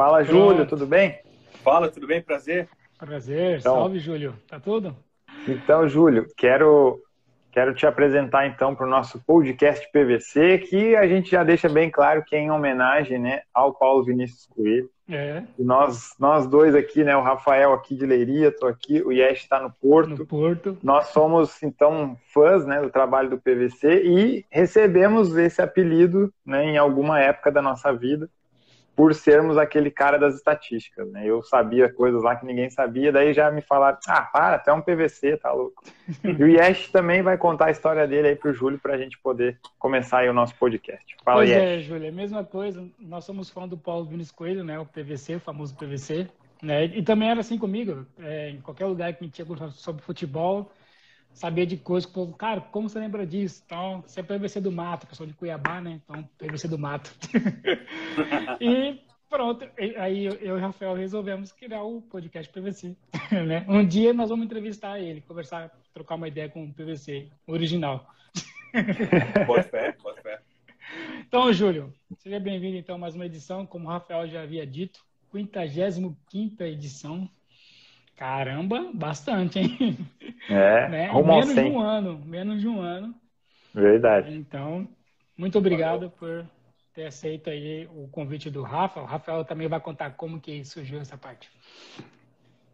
Fala, Júlio, tudo bem? Fala, tudo bem? Prazer. Prazer, então, salve, Júlio. Tá tudo? Então, Júlio, quero, quero te apresentar então para o nosso podcast PVC, que a gente já deixa bem claro que é em homenagem né, ao Paulo Vinícius Coelho. É. E nós, nós dois aqui, né? O Rafael aqui de Leiria, tô aqui, o Yesh está no Porto. No Porto. Nós somos, então, fãs né, do trabalho do PVC e recebemos esse apelido né, em alguma época da nossa vida por sermos aquele cara das estatísticas, né? Eu sabia coisas lá que ninguém sabia, daí já me falaram, ah, para, até um PVC, tá louco. e o Yesh também vai contar a história dele aí pro Júlio pra gente poder começar aí o nosso podcast. Fala, pois Yesh. é, Júlio, é a mesma coisa, nós somos fã do Paulo Vinícius Coelho, né, o PVC, o famoso PVC, né, e também era assim comigo, é, em qualquer lugar que me tinha sobre futebol, sabia de coisas que o povo, cara, como você lembra disso? Então, você é PVC do mato, pessoal de Cuiabá, né? Então, PVC do mato. e pronto, aí eu e o Rafael resolvemos criar o podcast PVC, né? Um dia nós vamos entrevistar ele, conversar, trocar uma ideia com o PVC original. Pode fé, pode fé. Então, Júlio, seja bem-vindo então a mais uma edição, como o Rafael já havia dito, 55 edição Caramba, bastante, hein? É, né? menos de um ano, menos de um ano. Verdade. Então, muito obrigado por ter aceito aí o convite do Rafa. O Rafael também vai contar como que surgiu essa parte.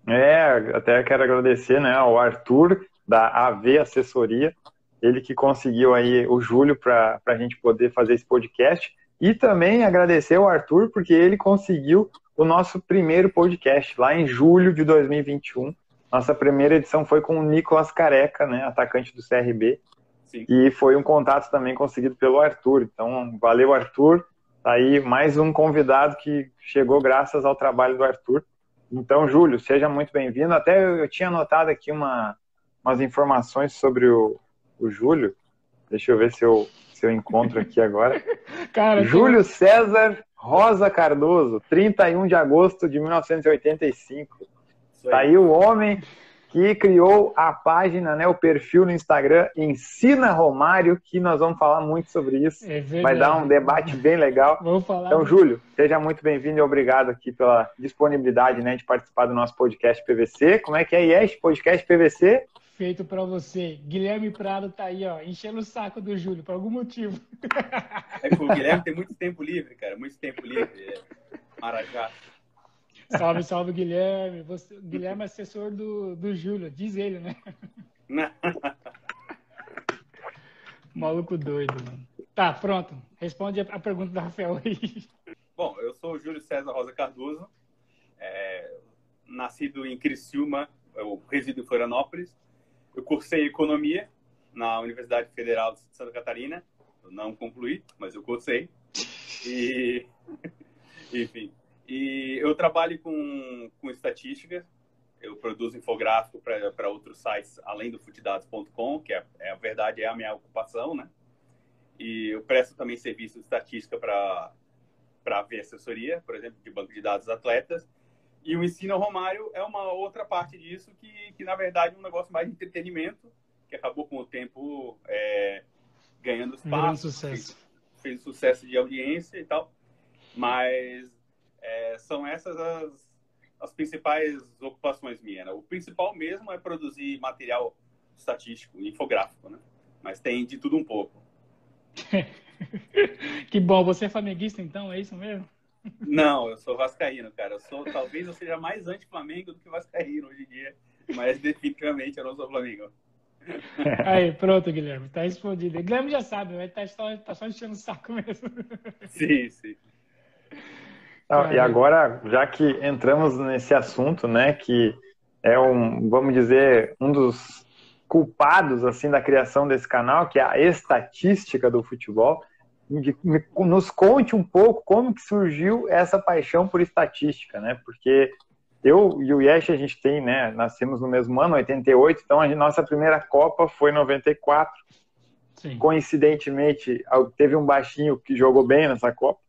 É, até quero agradecer né, ao Arthur, da AV Assessoria, ele que conseguiu aí o Júlio para a gente poder fazer esse podcast. E também agradecer ao Arthur, porque ele conseguiu o nosso primeiro podcast, lá em julho de 2021. Nossa primeira edição foi com o Nicolas Careca, né, atacante do CRB. Sim. E foi um contato também conseguido pelo Arthur. Então, valeu, Arthur. Tá aí mais um convidado que chegou graças ao trabalho do Arthur. Então, Júlio, seja muito bem-vindo. Até eu, eu, tinha anotado aqui uma, umas informações sobre o, o Júlio. Deixa eu ver se eu, se eu encontro aqui agora. Cara, Júlio que... César Rosa Cardoso, 31 de agosto de 1985. Está aí o homem que criou a página, né, o perfil no Instagram Ensina Romário, que nós vamos falar muito sobre isso. É Vai dar um debate bem legal. Vamos falar. Então, Júlio, seja muito bem-vindo e obrigado aqui pela disponibilidade né, de participar do nosso podcast PVC. Como é que é, Yes? Podcast PVC? Feito para você. Guilherme Prado tá aí, ó, enchendo o saco do Júlio, por algum motivo. É que o Guilherme tem muito tempo livre, cara, muito tempo livre. É Marajá. Salve, salve, Guilherme. Você, Guilherme é assessor do, do Júlio, diz ele, né? Maluco doido, mano. Tá, pronto. Responde a pergunta do Rafael aí. Bom, eu sou o Júlio César Rosa Cardoso, é, nascido em Criciúma, eu resido em Florianópolis, eu cursei economia na Universidade Federal de Santa Catarina. Eu não concluí, mas eu cursei. E, enfim, e eu trabalho com, com estatística. Eu produzo infográfico para outros sites além do futedados.com, que é, é, a verdade é a minha ocupação, né? E eu presto também serviço de estatística para para ver assessoria, por exemplo, de banco de dados atletas e o ensino Romário é uma outra parte disso que, que na verdade, é um negócio mais de entretenimento, que acabou com o tempo é, ganhando espaço, sucesso. Fez, fez, sucesso de audiência e tal. Mas é, são essas as, as principais ocupações minhas. Né? O principal mesmo é produzir material estatístico, infográfico, né? Mas tem de tudo um pouco. que bom, você é flamenguista então, é isso mesmo? Não, eu sou vascaíno, cara. Eu sou, talvez eu seja mais anti-Flamengo do que vascaíno hoje em dia, mas definitivamente eu não sou Flamengo. Aí, pronto, Guilherme, tá respondido. Guilherme já sabe, vai tá só, tá só enchendo o saco mesmo. Sim, sim. Não, e agora, já que entramos nesse assunto, né, que é um, vamos dizer, um dos culpados assim da criação desse canal, que é a estatística do futebol nos conte um pouco como que surgiu essa paixão por estatística, né? Porque eu e o Yesh, a gente tem, né? Nascemos no mesmo ano, 88, então a nossa primeira Copa foi em 94. Sim. Coincidentemente, teve um baixinho que jogou bem nessa Copa.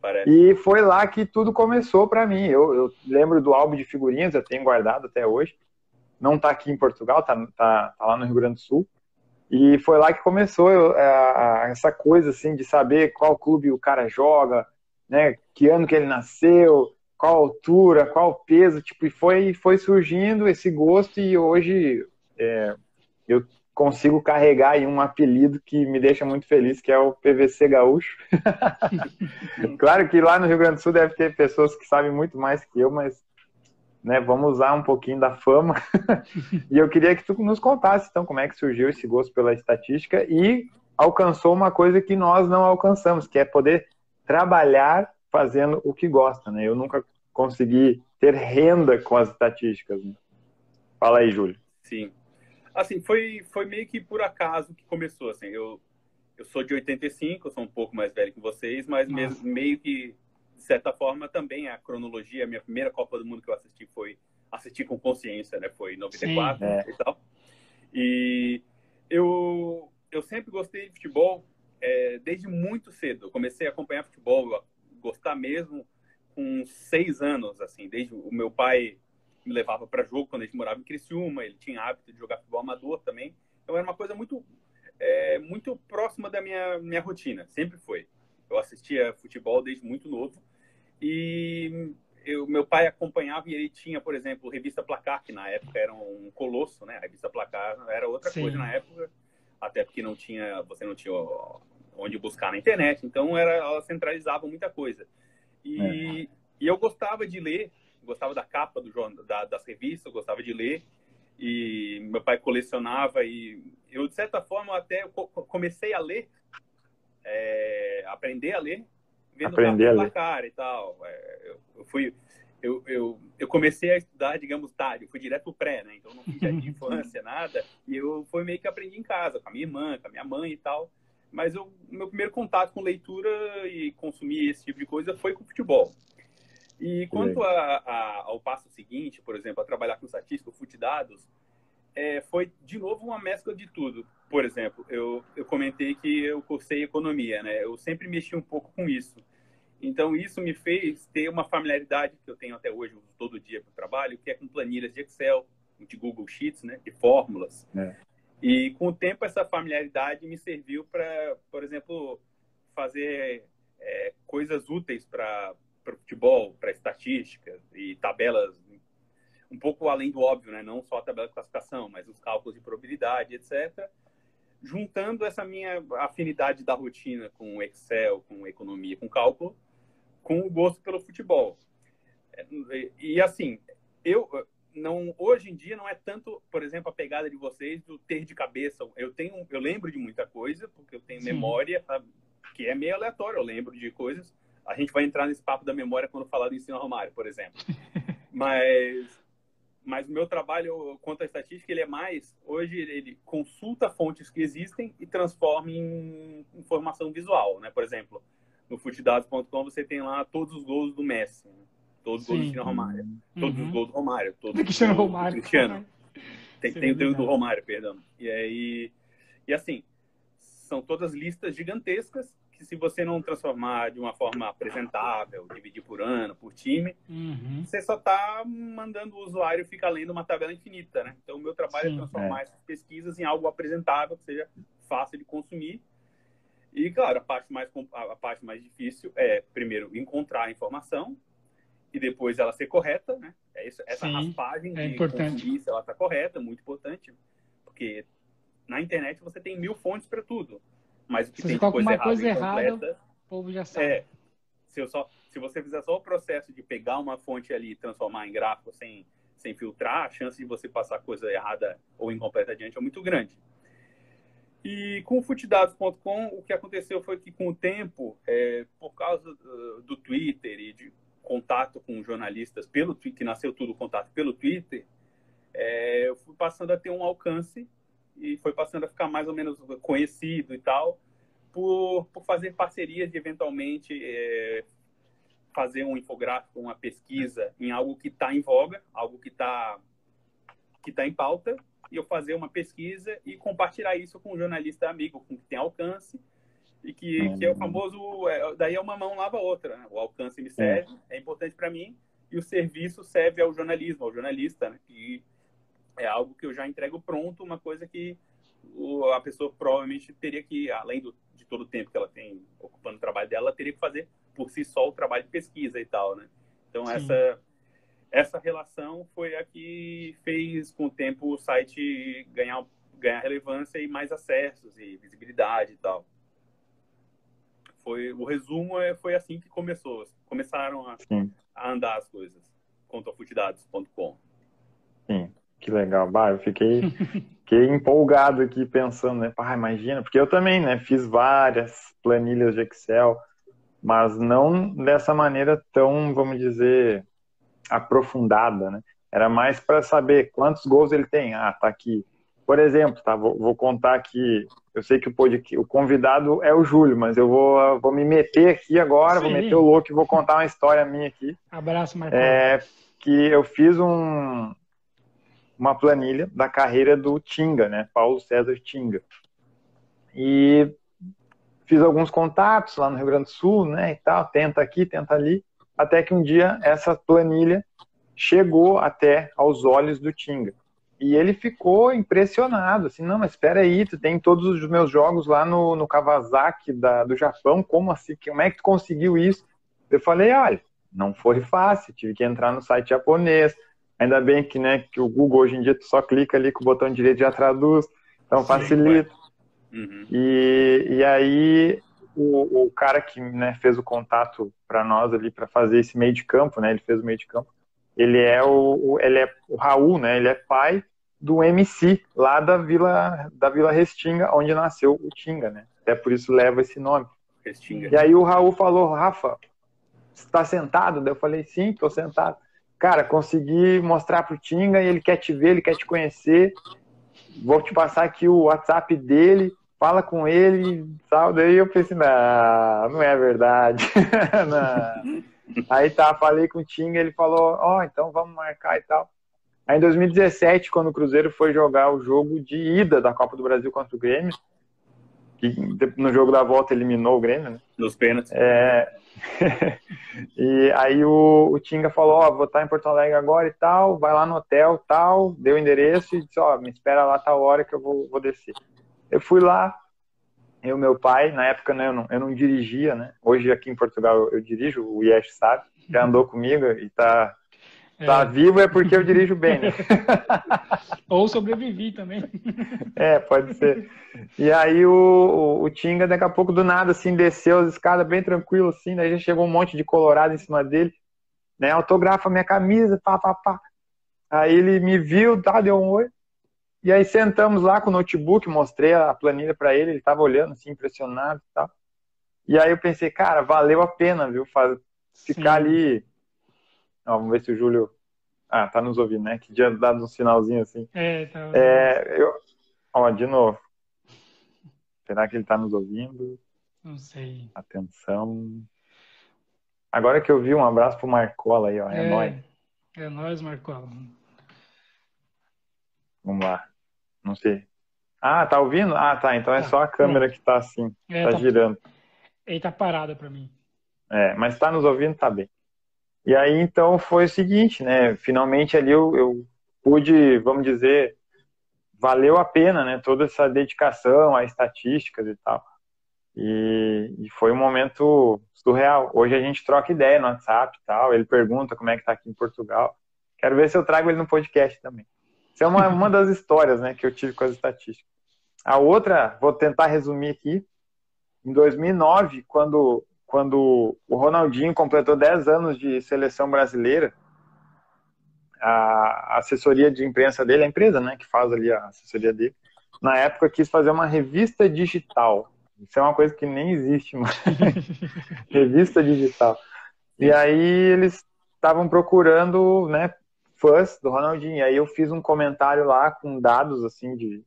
Parece. E foi lá que tudo começou para mim. Eu, eu, lembro do álbum de figurinhas, eu tenho guardado até hoje. Não está aqui em Portugal, está tá, tá lá no Rio Grande do Sul. E foi lá que começou é, essa coisa assim de saber qual clube o cara joga, né? Que ano que ele nasceu, qual altura, qual peso, tipo, e foi, foi surgindo esse gosto e hoje é, eu consigo carregar aí um apelido que me deixa muito feliz, que é o PVC Gaúcho. claro que lá no Rio Grande do Sul deve ter pessoas que sabem muito mais que eu, mas né, vamos usar um pouquinho da fama. e eu queria que tu nos contasse, então, como é que surgiu esse gosto pela estatística e alcançou uma coisa que nós não alcançamos, que é poder trabalhar fazendo o que gosta, né? Eu nunca consegui ter renda com as estatísticas. Né? Fala aí, Júlio. Sim. Assim, foi, foi meio que por acaso que começou, assim. Eu, eu sou de 85, eu sou um pouco mais velho que vocês, mas mesmo, meio que, de certa forma, também a cronologia, a minha primeira Copa do Mundo que eu assisti foi assistir com consciência, né? Foi em 94 Sim, é. e tal. E eu, eu sempre gostei de futebol é, desde muito cedo. Eu comecei a acompanhar futebol, gostar mesmo com seis anos, assim, desde o meu pai me levava para jogo quando a gente morava em Criciúma, ele tinha hábito de jogar futebol amador também, então era uma coisa muito é, muito próxima da minha minha rotina, sempre foi. Eu assistia futebol desde muito novo e eu, meu pai acompanhava e ele tinha, por exemplo, revista Placar, que na época era um colosso, né? A revista Placar era outra Sim. coisa na época, até porque não tinha, você não tinha onde buscar na internet. Então, era, ela centralizava muita coisa. E, é. e eu gostava de ler, gostava da capa do da, das revistas, gostava de ler. E meu pai colecionava e eu, de certa forma, até comecei a ler, é, aprender a ler, vendo aprender o placar e tal. É, eu, eu, fui... Eu, eu, eu comecei a estudar, digamos, tarde, eu fui direto pro pré, né? Então não fiz de infância, nada. E eu foi meio que aprendi em casa, com a minha irmã, com a minha mãe e tal mas o meu primeiro contato com leitura e consumir esse tipo de coisa foi com futebol. E quanto a, a, ao passo seguinte, por exemplo, a trabalhar com estatística, fute dados, é, foi de novo uma mescla de tudo. Por exemplo, eu, eu comentei que eu cursei economia, né? Eu sempre mexi um pouco com isso. Então, isso me fez ter uma familiaridade que eu tenho até hoje, todo dia para o trabalho, que é com planilhas de Excel, de Google Sheets, né? De fórmulas. É. E com o tempo essa familiaridade me serviu para, por exemplo, fazer é, coisas úteis para o futebol, para estatística e tabelas um pouco além do óbvio, né? Não só a tabela de classificação, mas os cálculos de probabilidade, etc. Juntando essa minha afinidade da rotina com Excel, com economia, com cálculo, com o gosto pelo futebol. E assim, eu não hoje em dia não é tanto, por exemplo, a pegada de vocês do ter de cabeça. Eu tenho, eu lembro de muita coisa porque eu tenho Sim. memória, sabe? que é meio aleatório. Eu lembro de coisas. A gente vai entrar nesse papo da memória quando falar do ensino Romário, por exemplo. mas mas o meu trabalho quanto à estatística ele é mais hoje ele consulta fontes que existem e transforma em informação visual, né? Por exemplo, no futedados.com você tem lá todos os gols do Messi. Né? Todos os gols do Cristiano Romário. Uhum. Todos os gols do Romário. Todos do Cristiano Romário. Cristiano. Tem, tem, tem o do Romário, perdão. E aí, e assim, são todas listas gigantescas que se você não transformar de uma forma apresentável, dividir por ano, por time, uhum. você só está mandando o usuário ficar lendo uma tabela infinita, né? Então, o meu trabalho é Sim, é transformar é. essas pesquisas em algo apresentável, que seja fácil de consumir. E, claro, a parte mais, a parte mais difícil é, primeiro, encontrar a informação, e depois ela ser correta, né? É isso, essa Sim, raspagem é de importante. se ela está correta, muito importante, porque na internet você tem mil fontes para tudo, mas o que se tem coisa errada, coisa errada, o povo já sabe. É, se, eu só, se você fizer só o processo de pegar uma fonte ali e transformar em gráfico sem, sem filtrar, a chance de você passar coisa errada ou incompleta adiante é muito grande. E com o futedados.com, o que aconteceu foi que, com o tempo, é, por causa do, do Twitter e de contato com jornalistas pelo Twitter, que nasceu tudo contato pelo Twitter, é, eu fui passando a ter um alcance e foi passando a ficar mais ou menos conhecido e tal, por, por fazer parcerias de eventualmente é, fazer um infográfico, uma pesquisa em algo que está em voga, algo que está que tá em pauta, e eu fazer uma pesquisa e compartilhar isso com um jornalista amigo, com que tem alcance, e que, que é o famoso, é, daí é uma mão lava a outra, né? o alcance me serve, é, é importante para mim, e o serviço serve ao jornalismo, ao jornalista, né? que é algo que eu já entrego pronto, uma coisa que a pessoa provavelmente teria que, além do, de todo o tempo que ela tem ocupando o trabalho dela, teria que fazer por si só o trabalho de pesquisa e tal, né? Então, essa, essa relação foi a que fez, com o tempo, o site ganhar, ganhar relevância e mais acessos e visibilidade e tal. Foi, o resumo é, foi assim que começou. Começaram a, a andar as coisas. Contafutidados.com. Sim, que legal. Bah, eu fiquei, fiquei empolgado aqui pensando, né? Pá, imagina, porque eu também, né? Fiz várias planilhas de Excel, mas não dessa maneira tão, vamos dizer, aprofundada, né? Era mais para saber quantos gols ele tem. Ah, tá aqui. Por exemplo, tá? Vou, vou contar aqui. Eu sei que o, podcast, o convidado é o Júlio, mas eu vou, vou me meter aqui agora, Sim. vou meter o louco e vou contar uma história minha aqui. Abraço, Marcos. É, que eu fiz um, uma planilha da carreira do Tinga, né? Paulo César Tinga. E fiz alguns contatos lá no Rio Grande do Sul, né? E tal, tenta aqui, tenta ali, até que um dia essa planilha chegou até aos olhos do Tinga. E ele ficou impressionado, assim, não, mas espera aí, tu tem todos os meus jogos lá no, no Kawasaki da, do Japão, como assim, como é que tu conseguiu isso? Eu falei, olha, não foi fácil, tive que entrar no site japonês, ainda bem que, né, que o Google hoje em dia tu só clica ali com o botão direito já traduz, então facilita. Uhum. E, e aí o, o cara que né, fez o contato para nós ali para fazer esse meio de campo, né, ele fez o meio de campo, ele é o, ele é o Raul, né? Ele é pai do MC lá da Vila da Vila Restinga, onde nasceu o Tinga, né? Até por isso leva esse nome. Restinga. E aí o Raul falou, Rafa, está sentado? Daí eu falei, sim, estou sentado. Cara, consegui mostrar pro Tinga e ele quer te ver, ele quer te conhecer. Vou te passar aqui o WhatsApp dele, fala com ele, tal. Daí eu pensei, não, não é verdade. não. Aí tá, falei com o Tinga, ele falou, ó, oh, então vamos marcar e tal. Aí em 2017, quando o Cruzeiro foi jogar o jogo de ida da Copa do Brasil contra o Grêmio, que no jogo da volta eliminou o Grêmio, né? Nos pênaltis. É... e aí o, o Tinga falou, ó, oh, vou estar em Porto Alegre agora e tal, vai lá no hotel tal, deu o endereço e disse, ó, oh, me espera lá tal hora que eu vou, vou descer. Eu fui lá, eu meu pai, na época né, eu, não, eu não dirigia, né? Hoje aqui em Portugal eu, eu dirijo, o Yesh sabe, já andou comigo e tá, tá é. vivo é porque eu dirijo bem, né? Ou sobrevivi também. É, pode ser. E aí o, o, o, Tinga daqui a pouco do nada assim desceu as escadas bem tranquilo assim, daí já chegou um monte de colorado em cima dele, né? Autografa minha camisa, pá, pá, pá. Aí ele me viu, tá, deu um oi. E aí sentamos lá com o notebook, mostrei a planilha para ele, ele estava olhando assim, impressionado e tal. E aí eu pensei, cara, valeu a pena, viu? Ficar Sim. ali. Ó, vamos ver se o Júlio. Ah, tá nos ouvindo, né? Que dia dado um sinalzinho assim. É, tá. É, eu... Ó, de novo. Será que ele tá nos ouvindo? Não sei. Atenção. Agora que eu vi, um abraço pro Marcola aí, ó. É, é nóis. É nóis, Marcola. Vamos lá. Não sei. Ah, tá ouvindo? Ah, tá. Então é tá. só a câmera Pronto. que tá assim. É, tá, tá, girando. Ele tá parada para mim. É, mas tá nos ouvindo, tá bem. E aí, então, foi o seguinte, né? Finalmente ali eu, eu pude, vamos dizer, valeu a pena, né? Toda essa dedicação a estatísticas e tal. E, e, foi um momento surreal. Hoje a gente troca ideia no WhatsApp e tal. Ele pergunta como é que tá aqui em Portugal. Quero ver se eu trago ele no podcast também. Isso é uma, uma das histórias né, que eu tive com as estatísticas. A outra, vou tentar resumir aqui. Em 2009, quando, quando o Ronaldinho completou 10 anos de seleção brasileira, a assessoria de imprensa dele, a empresa né, que faz ali a assessoria dele, na época quis fazer uma revista digital. Isso é uma coisa que nem existe mais. revista digital. E aí eles estavam procurando né, fãs do Ronaldinho. E aí eu fiz um comentário lá com dados assim de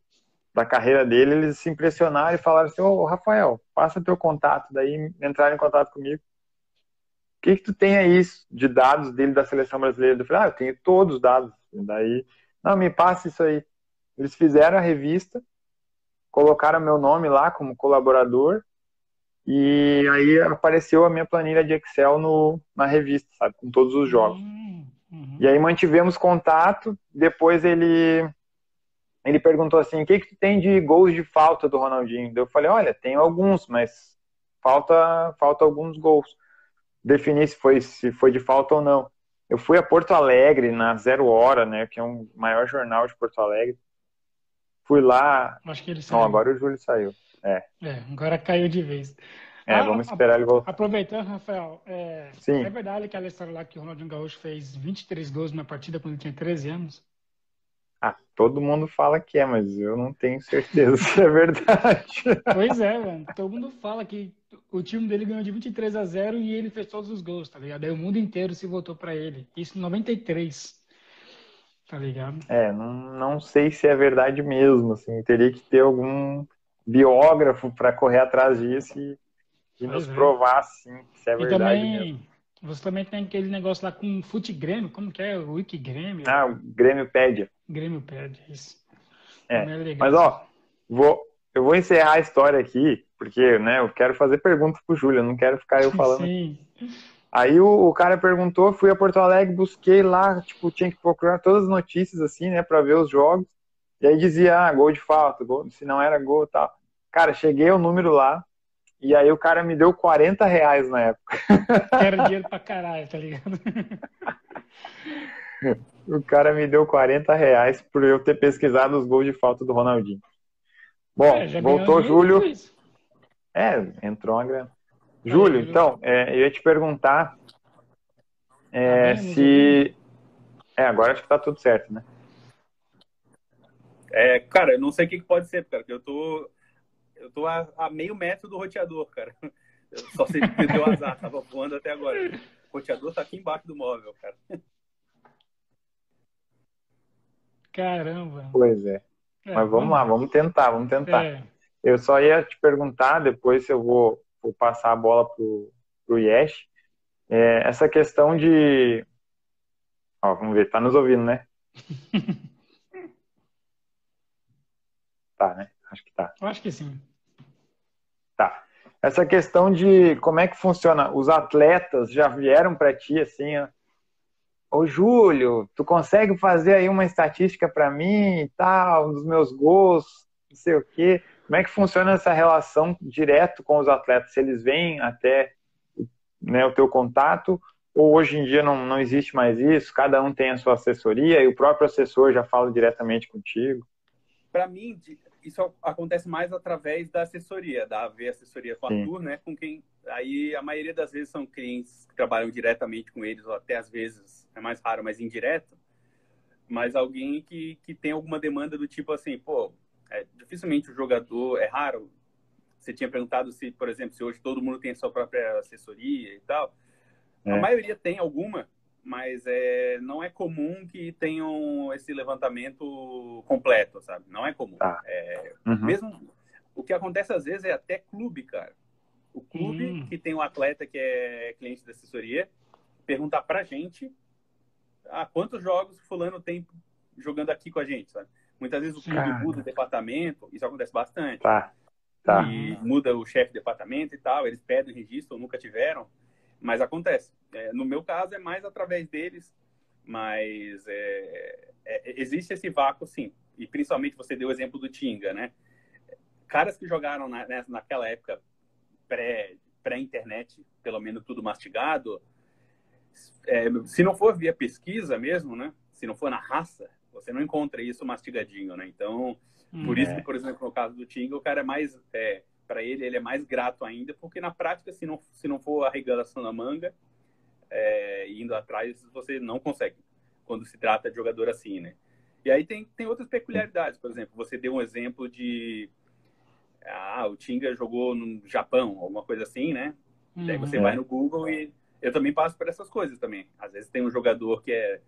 da carreira dele, eles se impressionaram e falaram assim: "Ô, Rafael, passa teu contato", daí entraram em contato comigo. O que que tu tem aí de dados dele da seleção brasileira? Eu falei: "Ah, eu tenho todos os dados". daí, não, me passa isso aí. Eles fizeram a revista, colocaram meu nome lá como colaborador e aí apareceu a minha planilha de Excel no, na revista, sabe, com todos os jogos. Hum. Uhum. E aí mantivemos contato. Depois ele ele perguntou assim: "O que que tu tem de gols de falta do Ronaldinho?" Eu falei: "Olha, tenho alguns, mas falta falta alguns gols." definir se foi, se foi de falta ou não. Eu fui a Porto Alegre na Zero Hora, né, que é um maior jornal de Porto Alegre. Fui lá. Acho que ele saiu. Não, agora o Júlio saiu. É. é agora caiu de vez. É, ah, vamos esperar ele voltar. Aproveitando, Rafael, é, Sim. é verdade aquela história lá que o Ronaldinho Gaúcho fez 23 gols na partida quando ele tinha 13 anos? Ah, todo mundo fala que é, mas eu não tenho certeza se é verdade. Pois é, mano. Todo mundo fala que o time dele ganhou de 23 a 0 e ele fez todos os gols, tá ligado? Aí o mundo inteiro se votou para ele. Isso em 93. Tá ligado? É, não, não sei se é verdade mesmo, assim. Teria que ter algum biógrafo para correr atrás disso e, e nos é. provar, assim, se é e verdade também, mesmo. Você também tem aquele negócio lá com o Fute Grêmio, como que é? O Wiki Grêmio? Ah, o Grêmio Pédia. Grêmio Pédia, isso. É, é mas ó, vou, eu vou encerrar a história aqui, porque né, eu quero fazer perguntas pro Júlio, eu não quero ficar eu falando. Sim. Aí o, o, cara perguntou, fui a Porto Alegre, busquei lá, tipo, tinha que procurar todas as notícias, assim, né, pra ver os jogos. E aí dizia, ah, gol de falta, gol, se não era gol e tal. Cara, cheguei ao número lá, e aí o cara me deu 40 reais na época. Era dinheiro pra caralho, tá ligado? o cara me deu 40 reais por eu ter pesquisado os gols de falta do Ronaldinho. Bom, é, voltou Júlio. É, entrou uma grana. Júlio, então, é, eu ia te perguntar é, tá se. É, agora acho que tá tudo certo, né? É, cara, eu não sei o que pode ser, cara, porque eu tô eu tô a, a, meio metro do roteador, cara. Eu só sei que deu azar, tava voando até agora. O roteador tá aqui embaixo do móvel, cara. Caramba. Pois é. é Mas vamos, lá, vamos tentar, vamos tentar. É. Eu só ia te perguntar, depois eu vou, vou passar a bola pro, pro Yesh. É, essa questão de. Ó, vamos ver, tá nos ouvindo, né? tá, né? Acho que tá. Eu acho que sim. Tá. Essa questão de como é que funciona, os atletas já vieram para ti assim, ó, Ô Júlio, tu consegue fazer aí uma estatística para mim e tal, dos meus gols, não sei o quê. Como é que funciona essa relação direto com os atletas? Se eles vêm até né, o teu contato, ou hoje em dia não, não existe mais isso? Cada um tem a sua assessoria e o próprio assessor já fala diretamente contigo? Para mim, isso acontece mais através da assessoria, da AV Assessoria com a Sim. né? Com quem aí a maioria das vezes são clientes que trabalham diretamente com eles, ou até às vezes é mais raro, mas indireto. Mas alguém que, que tem alguma demanda do tipo assim, pô, é, dificilmente o jogador é raro. Você tinha perguntado se, por exemplo, se hoje todo mundo tem a sua própria assessoria e tal. É. A maioria tem alguma, mas é, não é comum que tenham esse levantamento completo, sabe? Não é comum. Tá. É, uhum. Mesmo o que acontece às vezes é até clube, cara. O clube hum. que tem um atleta que é cliente da assessoria perguntar pra gente ah, quantos jogos fulano tem jogando aqui com a gente, sabe? Muitas vezes o clube cara. muda o departamento, isso acontece bastante. Tá. Tá. E muda o chefe de departamento e tal, eles pedem registro, nunca tiveram. Mas acontece. É, no meu caso, é mais através deles, mas é, é, existe esse vácuo, sim. E principalmente você deu o exemplo do Tinga, né? Caras que jogaram na, naquela época pré, pré-internet, pelo menos tudo mastigado, é, se não for via pesquisa mesmo, né? Se não for na raça, você não encontra isso mastigadinho, né? Então, por isso que, por exemplo, no caso do Tinga, o cara é mais é, para ele, ele é mais grato ainda, porque na prática, se não, se não for a regulação na manga, é, indo atrás, você não consegue, quando se trata de jogador assim, né? E aí tem, tem outras peculiaridades, por exemplo, você deu um exemplo de. Ah, o Tinga jogou no Japão, alguma coisa assim, né? Uhum. Daí você vai no Google e. Eu também passo por essas coisas também. Às vezes tem um jogador que é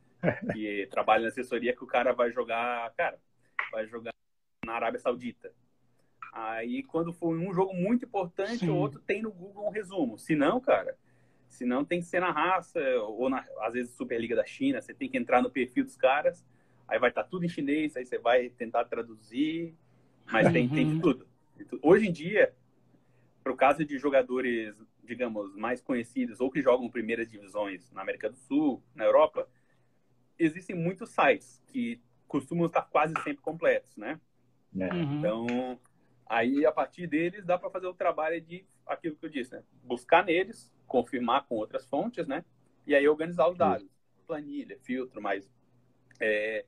que trabalha na assessoria que o cara vai jogar, cara, vai jogar na Arábia Saudita. Aí, quando for um jogo muito importante, Sim. o outro tem no Google um resumo. Se não, cara, se não tem que ser na raça, ou na, às vezes Superliga da China, você tem que entrar no perfil dos caras, aí vai estar tá tudo em chinês, aí você vai tentar traduzir, mas tem, uhum. tem de tudo. Hoje em dia, para o caso de jogadores, digamos, mais conhecidos ou que jogam primeiras divisões na América do Sul, na Europa, existem muitos sites que costumam estar quase sempre completos, né? É. Uhum. Então, Aí, a partir deles, dá para fazer o trabalho de aquilo que eu disse, né? Buscar neles, confirmar com outras fontes, né? E aí organizar os dados. Planilha, filtro, mas é,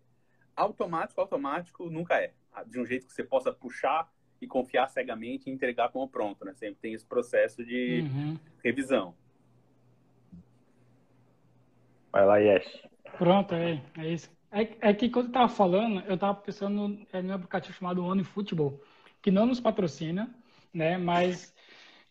automático, automático nunca é. De um jeito que você possa puxar e confiar cegamente e entregar como pronto, né? Sempre tem esse processo de uhum. revisão. Vai lá, Yes. Pronto, é, é isso. É, é que quando eu estava falando, eu estava pensando no, é, no aplicativo chamado OneFootball, que não nos patrocina, né? Mas,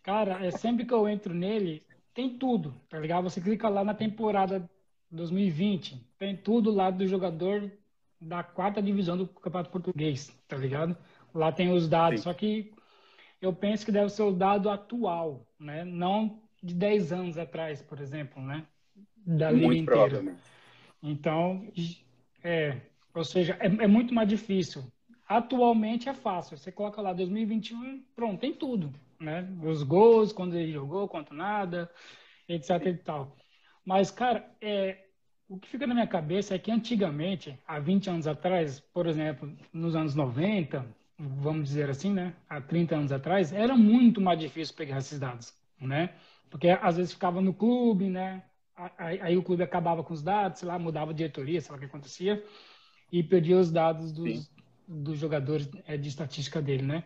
cara, é sempre que eu entro nele, tem tudo, tá ligado? Você clica lá na temporada 2020, tem tudo lá do jogador da quarta divisão do Campeonato Português, tá ligado? Lá tem os dados, Sim. só que eu penso que deve ser o dado atual, né? Não de 10 anos atrás, por exemplo, né? Da muito liga inteira. Então, é, ou seja, é, é muito mais difícil. Atualmente é fácil. Você coloca lá 2021, pronto, tem tudo, né? Os gols, quando ele jogou, quanto nada, etc e tal. Mas, cara, é, o que fica na minha cabeça é que antigamente, há 20 anos atrás, por exemplo, nos anos 90, vamos dizer assim, né? Há 30 anos atrás, era muito mais difícil pegar esses dados, né? Porque às vezes ficava no clube, né? Aí, aí o clube acabava com os dados, sei lá, mudava a diretoria, sei lá o que acontecia, e perdia os dados dos, dos jogadores é, de estatística dele, né?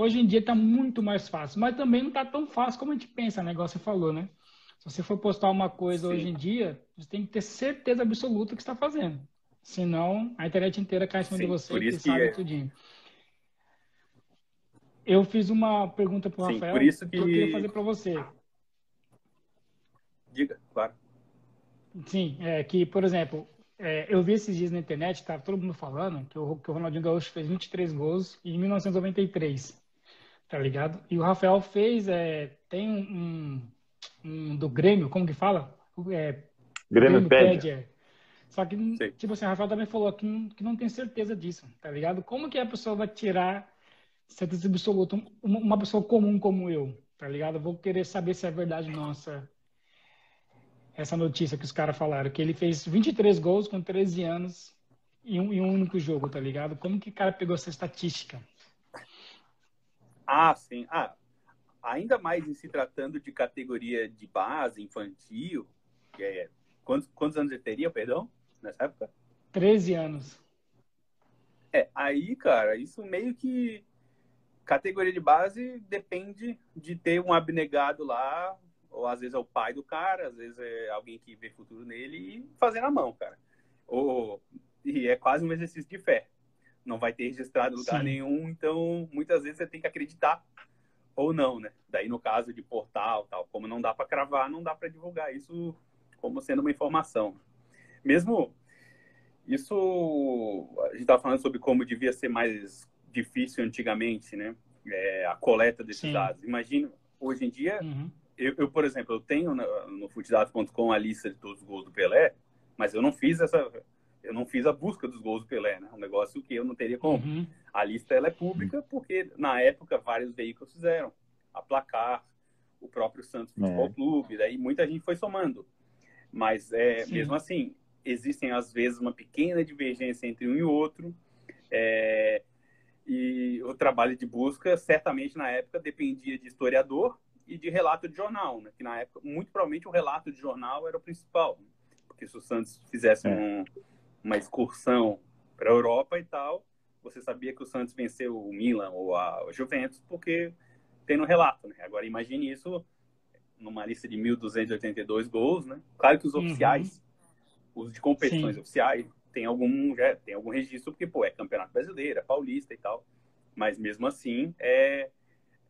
Hoje em dia está muito mais fácil, mas também não está tão fácil como a gente pensa, né? Igual você falou, né? Se você for postar uma coisa Sim. hoje em dia, você tem que ter certeza absoluta que está fazendo. Senão, a internet inteira cai em cima Sim, de você e sabe é. tudinho. Eu fiz uma pergunta para o Rafael por isso que... que eu queria fazer para você. Diga, claro. Sim, é que, por exemplo, é, eu vi esses dias na internet, tá todo mundo falando que o, que o Ronaldinho Gaúcho fez 23 gols em 1993, tá ligado? E o Rafael fez, é, tem um, um, do Grêmio, como que fala? É, Grêmio, Grêmio pede. É. Só que, Sim. tipo assim, o Rafael também falou que não, que não tem certeza disso, tá ligado? Como que a pessoa vai tirar certeza absoluta? Uma pessoa comum como eu, tá ligado? Eu vou querer saber se é verdade nossa essa notícia que os caras falaram, que ele fez 23 gols com 13 anos em um, em um único jogo, tá ligado? Como que o cara pegou essa estatística? Ah, sim. Ah, ainda mais em se tratando de categoria de base, infantil, que é... Quantos, quantos anos ele teria, perdão, nessa época? 13 anos. É, aí, cara, isso meio que categoria de base depende de ter um abnegado lá ou às vezes é o pai do cara, às vezes é alguém que vê futuro nele e fazer na mão, cara. Ou, e é quase um exercício de fé. Não vai ter registrado lugar Sim. nenhum, então muitas vezes você tem que acreditar ou não, né? Daí no caso de portal, tal, como não dá para cravar, não dá para divulgar isso como sendo uma informação. Mesmo isso, a gente estava falando sobre como devia ser mais difícil antigamente, né? É, a coleta desses Sim. dados. Imagina, hoje em dia, uhum eu, eu, por exemplo, eu tenho no, no a lista de todos os gols do Pelé, mas eu não fiz essa, eu não fiz a busca dos gols do Pelé, né? Um negócio que eu não teria como. Uhum. A lista ela é pública porque na época vários veículos fizeram, a Placar, o próprio Santos Futebol é. Clube, daí muita gente foi somando. Mas é, mesmo assim, existem às vezes uma pequena divergência entre um e outro. É, e o trabalho de busca, certamente na época, dependia de historiador e de relato de jornal, né? que na época, muito provavelmente, o relato de jornal era o principal. Né? Porque se o Santos fizesse é. Um, uma excursão para a Europa e tal, você sabia que o Santos venceu o Milan ou a Juventus porque tem no relato. Né? Agora, imagine isso numa lista de 1.282 gols, né? Claro que os uhum. oficiais, os de competições Sim. oficiais, tem algum, já, tem algum registro, porque, pô, é campeonato brasileiro, é paulista e tal. Mas mesmo assim, é,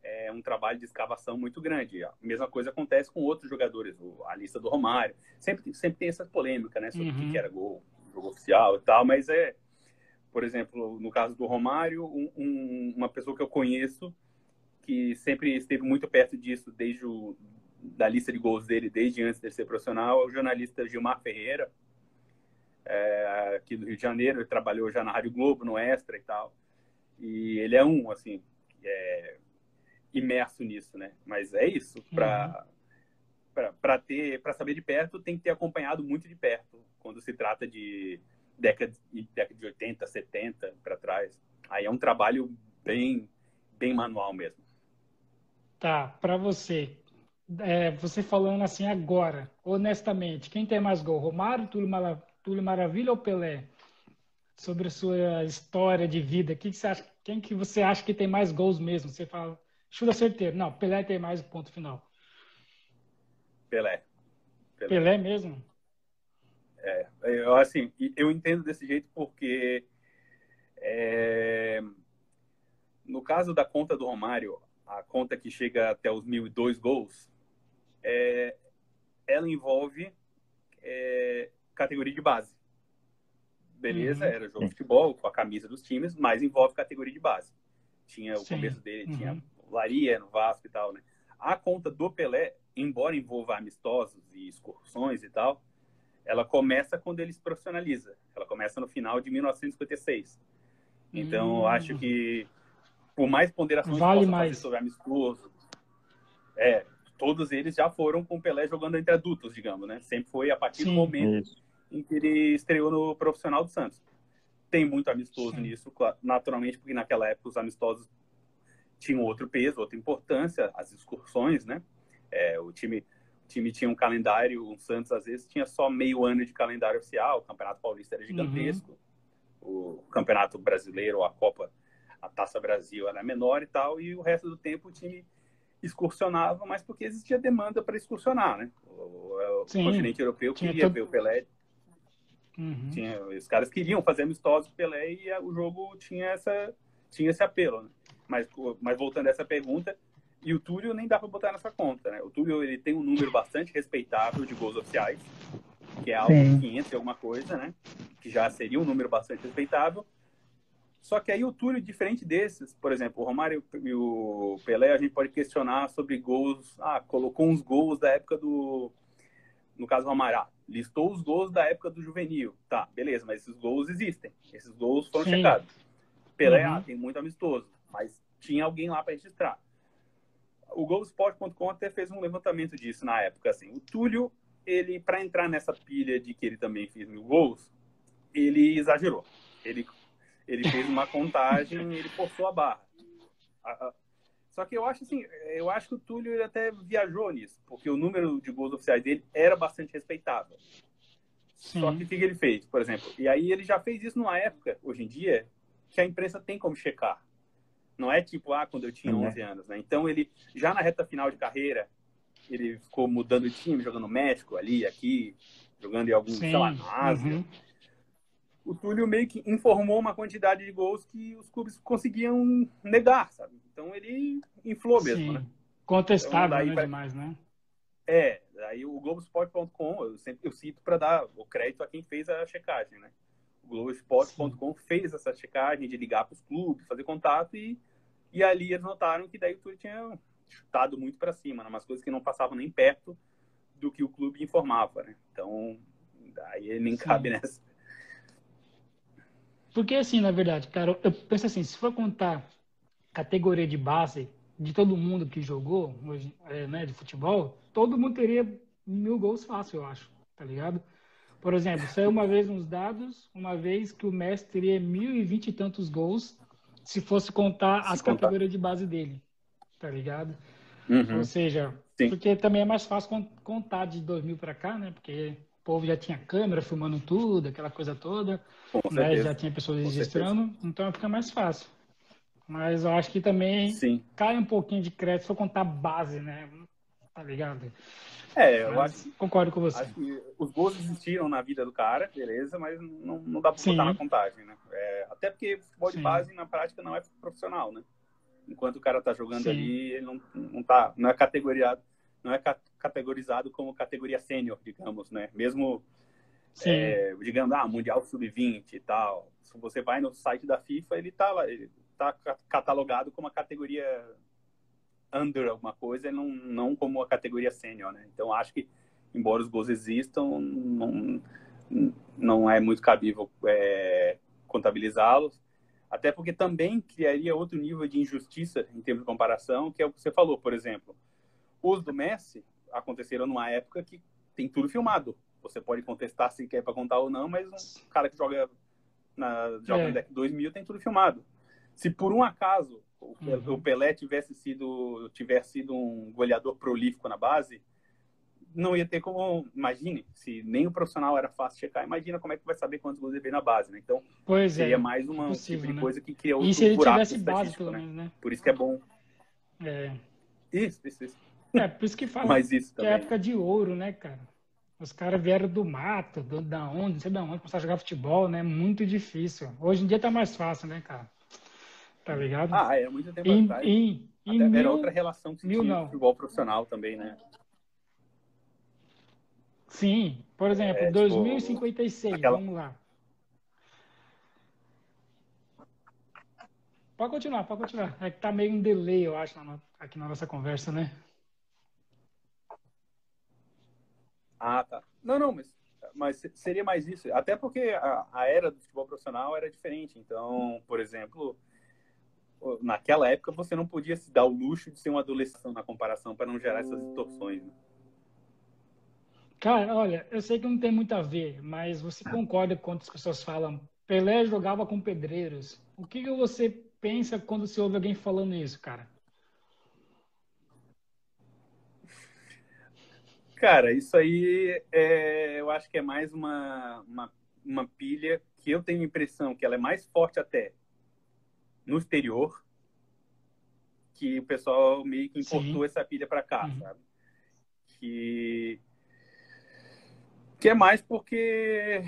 é um trabalho de escavação muito grande. A mesma coisa acontece com outros jogadores, a lista do Romário. Sempre, sempre tem essa polêmica, né, sobre uhum. o que era gol, jogo oficial e tal, mas é, por exemplo, no caso do Romário, um, um, uma pessoa que eu conheço que sempre esteve muito perto disso desde o, da lista de gols dele, desde antes de ser profissional, é o jornalista Gilmar Ferreira, é, aqui do Rio de Janeiro, ele trabalhou já na Rádio Globo, no Extra e tal. E ele é um, assim, é, imerso nisso, né? Mas é isso, para uhum. Para ter, para saber de perto, tem que ter acompanhado muito de perto quando se trata de década, década de 80, 70 para trás. Aí é um trabalho bem bem manual mesmo. Tá, para você, é, você falando assim agora, honestamente, quem tem mais gol, Romário, Túlio Maravilha ou Pelé? Sobre a sua história de vida, que que você acha, quem que você acha que tem mais gols mesmo? Você fala, chuta certeiro, não, Pelé tem mais ponto final. Pelé. Pelé, Pelé mesmo? É, eu, assim, eu entendo desse jeito porque é, no caso da conta do Romário, a conta que chega até os 1.002 gols, é, ela envolve é, categoria de base. Beleza, uhum. era jogo de futebol com a camisa dos times, mas envolve categoria de base. Tinha o Sim. começo dele, uhum. tinha Laria no Vasco e tal, né? A conta do Pelé, embora envolva amistosos e excursões e tal, ela começa quando ele se profissionaliza. Ela começa no final de 1956. Então, hum. acho que por mais ponderações vale que mais. sobre amistoso, é, todos eles já foram com o Pelé jogando entre adultos, digamos, né? Sempre foi a partir Sim. do momento Isso. em que ele estreou no profissional do Santos. Tem muito amistoso Sim. nisso, naturalmente, porque naquela época os amistosos tinham outro peso, outra importância, as excursões, né? É, o time time tinha um calendário, o Santos às vezes tinha só meio ano de calendário oficial, o Campeonato Paulista era gigantesco, uhum. o Campeonato Brasileiro, a Copa, a Taça Brasil era menor e tal, e o resto do tempo o time excursionava, mas porque existia demanda para excursionar, né? O, o continente europeu queria todo... ver o Pelé. Uhum. Tinha, os caras queriam fazer amistosos com o Pelé e o jogo tinha, essa, tinha esse apelo, né? Mas, mas voltando a essa pergunta, e o Túlio nem dá para botar nessa conta, né? O Túlio ele tem um número bastante respeitável de gols oficiais, que é algo de 500 e alguma coisa, né? Que já seria um número bastante respeitável. Só que aí o Túlio, diferente desses, por exemplo, o Romário e o Pelé, a gente pode questionar sobre gols. Ah, colocou uns gols da época do. No caso, o Romário, ah, listou os gols da época do juvenil. Tá, beleza, mas esses gols existem. Esses gols foram Sim. checados. Pelé, uhum. ah, tem muito amistoso, mas tinha alguém lá para registrar o Globoesporte.com até fez um levantamento disso na época. Assim, o Túlio, ele para entrar nessa pilha de que ele também fez mil gols, ele exagerou. Ele, ele fez uma contagem, ele forçou a barra. Só que eu acho assim, eu acho que o Túlio ele até viajou nisso, porque o número de gols oficiais dele era bastante respeitável. Sim. Só que o que ele fez, por exemplo? E aí ele já fez isso numa época, hoje em dia, que a imprensa tem como checar. Não é tipo, ah, quando eu tinha 11 uhum. anos, né? Então ele, já na reta final de carreira, ele ficou mudando de time, jogando no México, ali, aqui, jogando em algum, Sim. sei lá, na Ásia. Uhum. O Túlio meio que informou uma quantidade de gols que os clubes conseguiam negar, sabe? Então ele inflou mesmo, Sim. né? Contestável então, né, demais, né? É, aí o Globoesporte.com, eu sempre eu cito para dar o crédito a quem fez a checagem, né? O Globoesporte.com fez essa checagem de ligar para os clubes, fazer contato e e ali eles notaram que daí o Túlio tinha chutado muito para cima, né? umas coisas que não passavam nem perto do que o clube informava, né? Então, aí nem Sim. cabe nessa. Porque assim, na verdade, cara, eu penso assim, se for contar categoria de base de todo mundo que jogou, é, né, de futebol, todo mundo teria mil gols fácil, eu acho, tá ligado? Por exemplo, saiu uma vez uns dados, uma vez que o Messi teria mil e vinte e tantos gols se fosse contar se as contar. categorias de base dele, tá ligado? Uhum. Ou seja, Sim. porque também é mais fácil contar de 2000 para cá, né? Porque o povo já tinha câmera filmando tudo, aquela coisa toda, né? já tinha pessoas registrando, então fica mais fácil. Mas eu acho que também Sim. cai um pouquinho de crédito se for contar base, né? Tá ligado? É, eu mas acho, concordo com você. Acho que os gols existiram na vida do cara, beleza, mas não, não dá para botar na contagem, né? É, até porque futebol Sim. de base na prática não é profissional, né? Enquanto o cara tá jogando Sim. ali, ele não, não tá, não é categorizado, não é categorizado como categoria sênior, digamos, né? Mesmo é, digamos, ah, Mundial Sub-20 e tal. Se você vai no site da FIFA, ele tá ele tá catalogado como a categoria under alguma coisa, não, não como a categoria sênior, né? Então acho que, embora os gols existam, não, não é muito cabível é, contabilizá-los. Até porque também criaria outro nível de injustiça em termos de comparação, que é o que você falou, por exemplo. Os do Messi aconteceram numa época que tem tudo filmado. Você pode contestar se quer para contar ou não, mas um cara que joga na é. Deck 2000 tem tudo filmado. Se por um acaso o uhum. Pelé tivesse sido, tivesse sido um goleador prolífico na base, não ia ter como. Imagine, se nem o profissional era fácil checar, imagina como é que vai saber quantos gols ele veio na base, né? Então, pois seria é, mais uma possível, tipo de né? coisa que cria outro E se ele tivesse base, pelo né? menos, né? Por isso que é bom. É. Isso, isso, isso. É, por isso que fala Mas isso que é época de ouro, né, cara? Os caras vieram do mato, do, da onde, não sei da onde, começaram a jogar futebol, né? Muito difícil. Hoje em dia tá mais fácil, né, cara? Tá ligado? Ah, é muito tempo em, atrás. Em, em era mil, outra relação que mil, tinha não. futebol profissional também, né? Sim, por exemplo, É, tipo, 2056, aquela- vamos lá. Pode continuar, pode continuar. É que tá meio um delay, eu acho, aqui na nossa conversa, né? Ah, tá. Não, não, mas, mas seria mais isso. Até porque a, a era do futebol profissional era diferente. Então, por exemplo, naquela época você não podia se dar o luxo de ser um adolescente na comparação para não gerar essas distorções. né? Cara, olha, eu sei que não tem muito a ver, mas você concorda quando as pessoas falam Pelé jogava com pedreiros. O que, que você pensa quando você ouve alguém falando isso, cara? Cara, isso aí é, eu acho que é mais uma, uma, uma pilha que eu tenho a impressão que ela é mais forte até no exterior, que o pessoal meio que importou Sim. essa pilha para cá, Uhum. sabe? Que, que é mais porque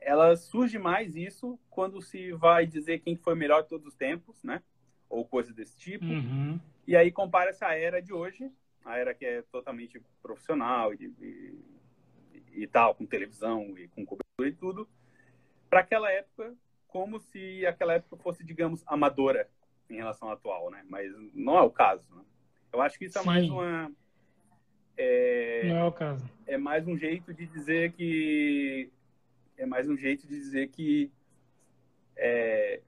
ela surge mais isso quando se vai dizer quem foi melhor de todos os tempos, né? Ou coisa desse tipo. Uhum. E aí compara essa era de hoje, a era que é totalmente profissional e, e, e tal, com televisão e com cobertura e tudo, para aquela época, como se aquela época fosse, digamos, amadora em relação à atual, né? Mas não é o caso. Né? Eu acho que isso é Sim. mais uma é, Não é o caso. é mais um jeito de dizer que é mais um jeito de dizer que é,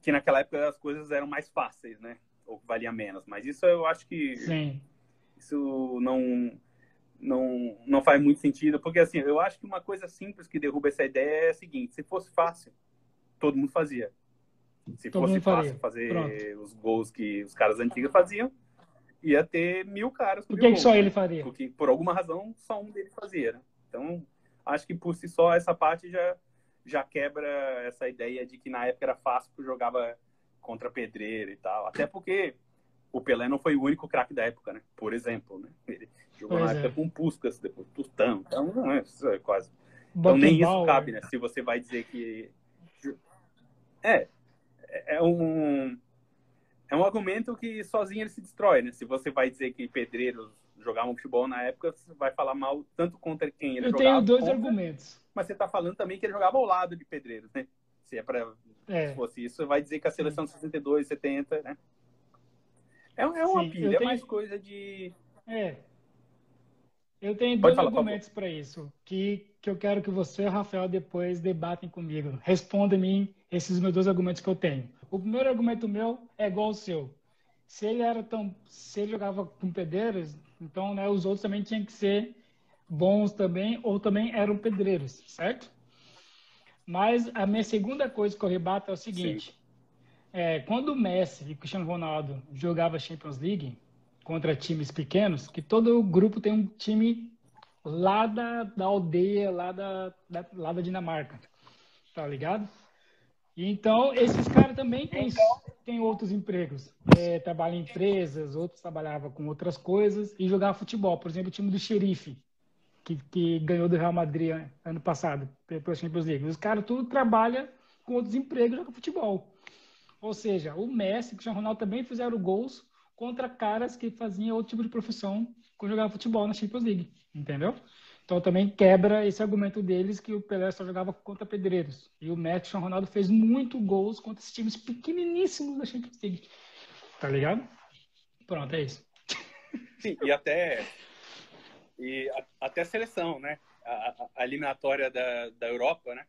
que naquela época as coisas eram mais fáceis, né? Ou que valia menos. Mas isso eu acho que Sim. isso não não não faz muito sentido, porque assim, eu acho que uma coisa simples que derruba essa ideia é a seguinte: se fosse fácil, todo mundo fazia. Se Todo fosse fácil faria. fazer Pronto. os gols que os caras antigos faziam, ia ter mil caras Por que, só né? ele faria? Porque por alguma razão só um deles fazia. Né? Então, acho que por si só essa parte já já quebra essa ideia de que na época era fácil porque jogava contra pedreiro e tal. Até porque o Pelé não foi o único craque da época, né? Por exemplo, né? Ele jogou Pois na é. época com Puskas, depois Tostão. Então, não é, é quase. Então nem isso cabe, né? Se você vai dizer que é é um é um argumento que sozinho ele se destrói, né? Se você vai dizer que pedreiros jogavam futebol na época, você vai falar mal tanto contra quem ele Eu jogava, tenho dois contra, argumentos. mas você tá falando também que ele jogava ao lado de pedreiros, né? Se é para É. se fosse isso, vai dizer que a seleção de 62, 70, né? É, é uma Sim, pilha, eu é tenho- mais coisa de É. Eu tenho Pode dois falar, argumentos para isso, que, que eu quero que você e o Rafael depois debatem comigo. Respondam-me esses meus dois argumentos que eu tenho. O primeiro argumento meu é igual ao seu. Se ele era tão, se ele jogava com pedreiros, então, né, os outros também tinham que ser bons também, ou também eram pedreiros, certo? Mas a minha segunda coisa que eu rebato é o seguinte: é, quando o Messi e o Cristiano Ronaldo jogavam Champions League contra times pequenos, que todo grupo tem um time lá da, da aldeia, lá da, da, lá da Dinamarca, tá ligado? E então, esses caras também têm, têm outros empregos. É, trabalham em empresas, outros trabalhavam com outras coisas e jogavam futebol. Por exemplo, o time do Xerife, que, que ganhou do Real Madrid ano passado, pela Champions League. Os caras tudo trabalham com outros empregos e jogam futebol. Ou seja, o Messi e o Cristiano Ronaldo também fizeram gols contra caras que faziam outro tipo de profissão jogavam futebol na Champions League, entendeu? Então também quebra esse argumento deles que o Pelé só jogava contra pedreiros. E o Messi o Ronaldo fez muito gols contra esses times pequeniníssimos da Champions League. Tá ligado? Pronto, é isso. Sim, e até e a- até a seleção, né? A, a- eliminatória da, da Europa, né?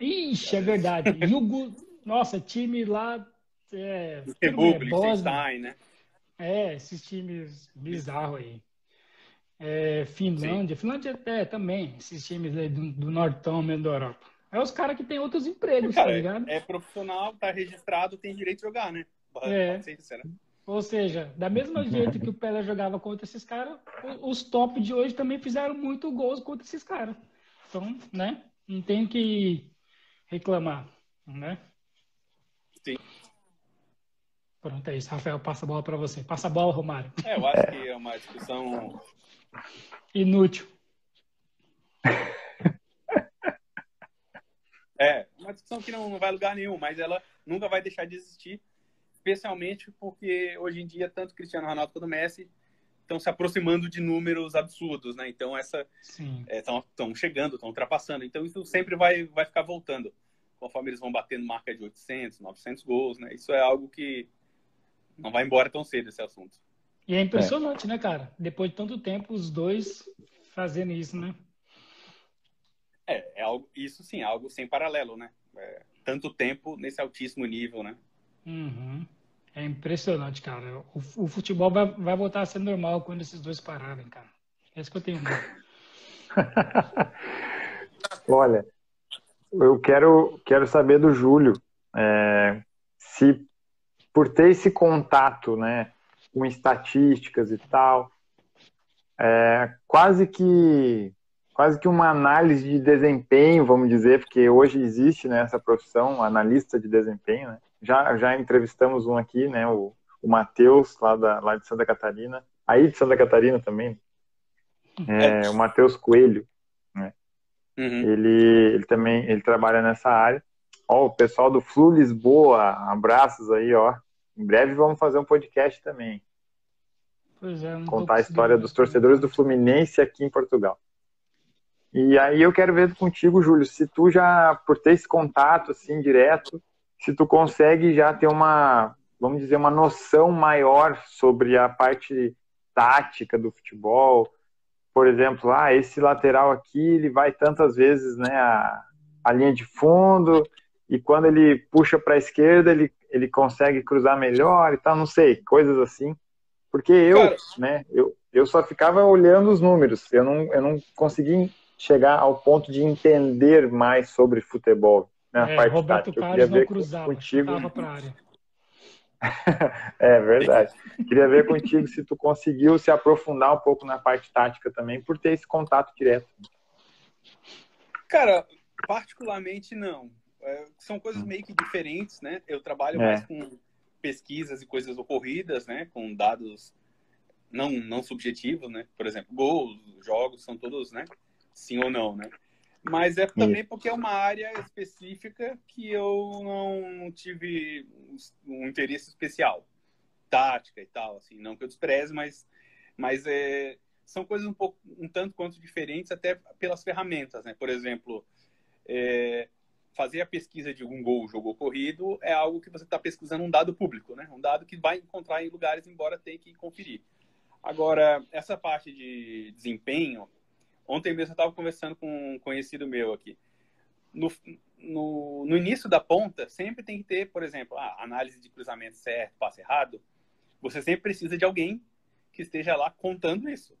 Ixi, é verdade. Jugo... Nossa, time lá. É, Luxemburgo, é. Liechtenstein, né? É, esses times bizarros aí. É, Finlândia, Finlândia é, também, esses times aí do, do nortão mesmo da Europa. É os caras que tem outros empregos, cara, tá ligado? É profissional, tá registrado, tem direito de jogar, né? É. Ou seja, da mesma jeito que o Pelé jogava contra esses caras, os top de hoje também fizeram muito gols contra esses caras. Então, né? Não tem que reclamar, né? Pronto, é isso. Rafael, passa a bola para você. Passa a bola, Romário. É, eu acho que é uma discussão inútil. É, uma discussão que não vai a lugar nenhum, mas ela nunca vai deixar de existir, especialmente porque hoje em dia tanto Cristiano Ronaldo quanto Messi estão se aproximando de números absurdos, né? Então essa estão é, chegando, estão ultrapassando. Então isso sempre vai vai ficar voltando, conforme eles vão batendo marca de 800, 900 gols, né? Isso é algo que não vai embora tão cedo esse assunto. E é impressionante, é. né, cara? Depois de tanto tempo, os dois fazendo isso, né? É, é algo, isso sim, é algo sem paralelo, né? É, tanto tempo nesse altíssimo nível, né? Uhum. É impressionante, cara. O, o, futebol vai, vai voltar a ser normal quando esses dois pararem, cara. É isso que eu tenho medo. Olha, eu quero, quero saber do Júlio é, se por ter esse contato, né, com estatísticas e tal, é, quase que quase que uma análise de desempenho, vamos dizer, porque hoje existe né, essa profissão, analista de desempenho. Né? Já, já entrevistamos um aqui, né, o, o Matheus, lá, da, lá de Santa Catarina, aí de Santa Catarina também, é, o Matheus Coelho. Né? Uhum. Ele, ele também ele trabalha nessa área. Ó, o pessoal do Flu Lisboa, abraços aí, ó. Em breve vamos fazer um podcast também. É, Contar a história dos torcedores do Fluminense aqui em Portugal. E aí eu quero ver contigo, Júlio, se tu já, por ter esse contato assim direto, se tu consegue já ter uma, vamos dizer, uma noção maior sobre a parte tática do futebol. Por exemplo, ah, esse lateral aqui, ele vai tantas vezes, né, a, a linha de fundo, e quando ele puxa para a esquerda, ele, ele consegue cruzar melhor e tal, não sei, coisas assim. Porque eu, Cara... né, eu, eu só ficava olhando os números, eu não, eu não consegui chegar ao ponto de entender mais sobre futebol. Né, é, parte Roberto tática. Carlos não cruzava, contigo... é verdade. Queria ver contigo se tu conseguiu se aprofundar um pouco na parte tática também, por ter esse contato direto. Cara, particularmente não. É, são coisas meio que diferentes, né? Eu trabalho é. mais com pesquisas e coisas ocorridas, né? Com dados não, não subjetivos, né? Por exemplo, gols, jogos, são todos, né? sim ou não, né? Mas é também porque é uma área específica que eu não tive um interesse especial, tática e tal, assim, não que eu despreze, mas, mas é, são coisas um pouco, um tanto quanto diferentes até pelas ferramentas, né? Por exemplo, é, fazer a pesquisa de um gol, jogo ocorrido, é algo que você está pesquisando um dado público, né? Um dado que vai encontrar em lugares, embora tenha que conferir. Agora, essa parte de desempenho, Ontem mesmo eu estava conversando com um conhecido meu aqui. No, no, no, início da ponta, sempre tem que ter, por exemplo, análise de cruzamento certo, passe errado. Você sempre precisa de alguém que esteja lá contando isso.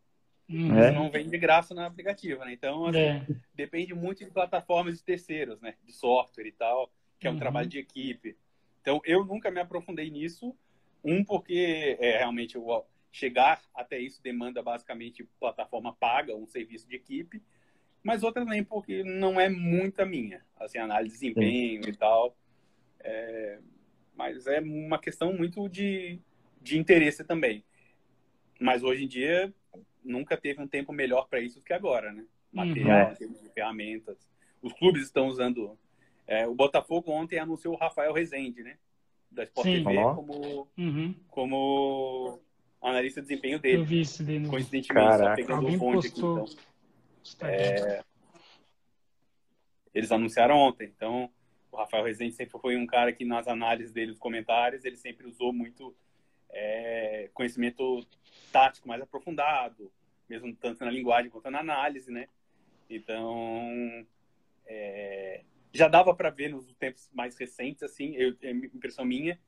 Uhum. Isso não vem de graça no aplicativo, né? Então, assim, é. depende muito de plataformas de terceiros, né? De software e tal, que é um uhum. trabalho de equipe. Então, eu nunca me aprofundei nisso. Um, porque é, realmente o, chegar até isso demanda basicamente plataforma paga, um serviço de equipe, mas outra também porque não é muita minha, assim, análise de desempenho Sim. e tal. É, mas é uma questão muito de, de interesse também. Mas hoje em dia nunca teve um tempo melhor para isso do que agora, né? Material, uhum. ferramentas. Os clubes estão usando. É, o Botafogo ontem anunciou o Rafael Rezende, né? Da Sport Sim. TV como, uhum. como analista de desempenho dele. Eu vi isso dele. Coincidentemente, Caraca. só pegando o fonte aqui, então. É... Eles anunciaram ontem, então o Rafael Rezende sempre foi um cara que nas análises dele, nos comentários, ele sempre usou muito é, conhecimento tático mais aprofundado, mesmo tanto na linguagem quanto na análise, né? Então, é, já dava para ver nos tempos mais recentes, assim, eu, é impressão minha,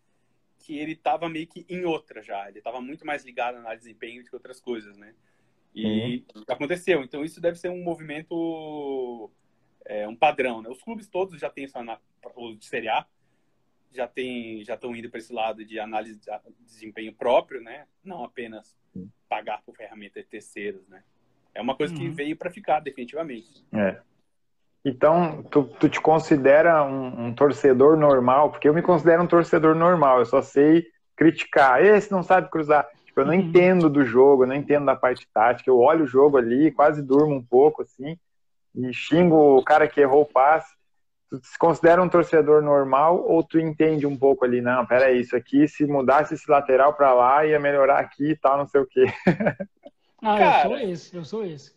que ele estava meio que em outra já. Ele estava muito mais ligado na análise de desempenho do que outras coisas, né? E uhum. aconteceu. Então, isso deve ser um movimento é um padrão, né? Os clubes todos já têm isso de Série A, já tem, já estão indo para esse lado de análise de desempenho próprio, né? Não apenas pagar por ferramentas terceiras, né? É uma coisa que uhum. veio para ficar definitivamente. É. Então, tu, tu te considera um, um, torcedor normal? Porque eu me considero um torcedor normal. Eu só sei criticar. Esse não sabe cruzar. Tipo, eu não uhum. entendo do jogo, eu não entendo da parte tática. Eu olho o jogo ali, quase durmo um pouco assim e xingo o cara que errou o passe. Tu se considera um torcedor normal ou tu entende um pouco ali, não, pera isso aqui, se mudasse esse lateral para lá, ia melhorar aqui e tal, não sei o quê. ah, cara, eu sou esse, eu sou esse.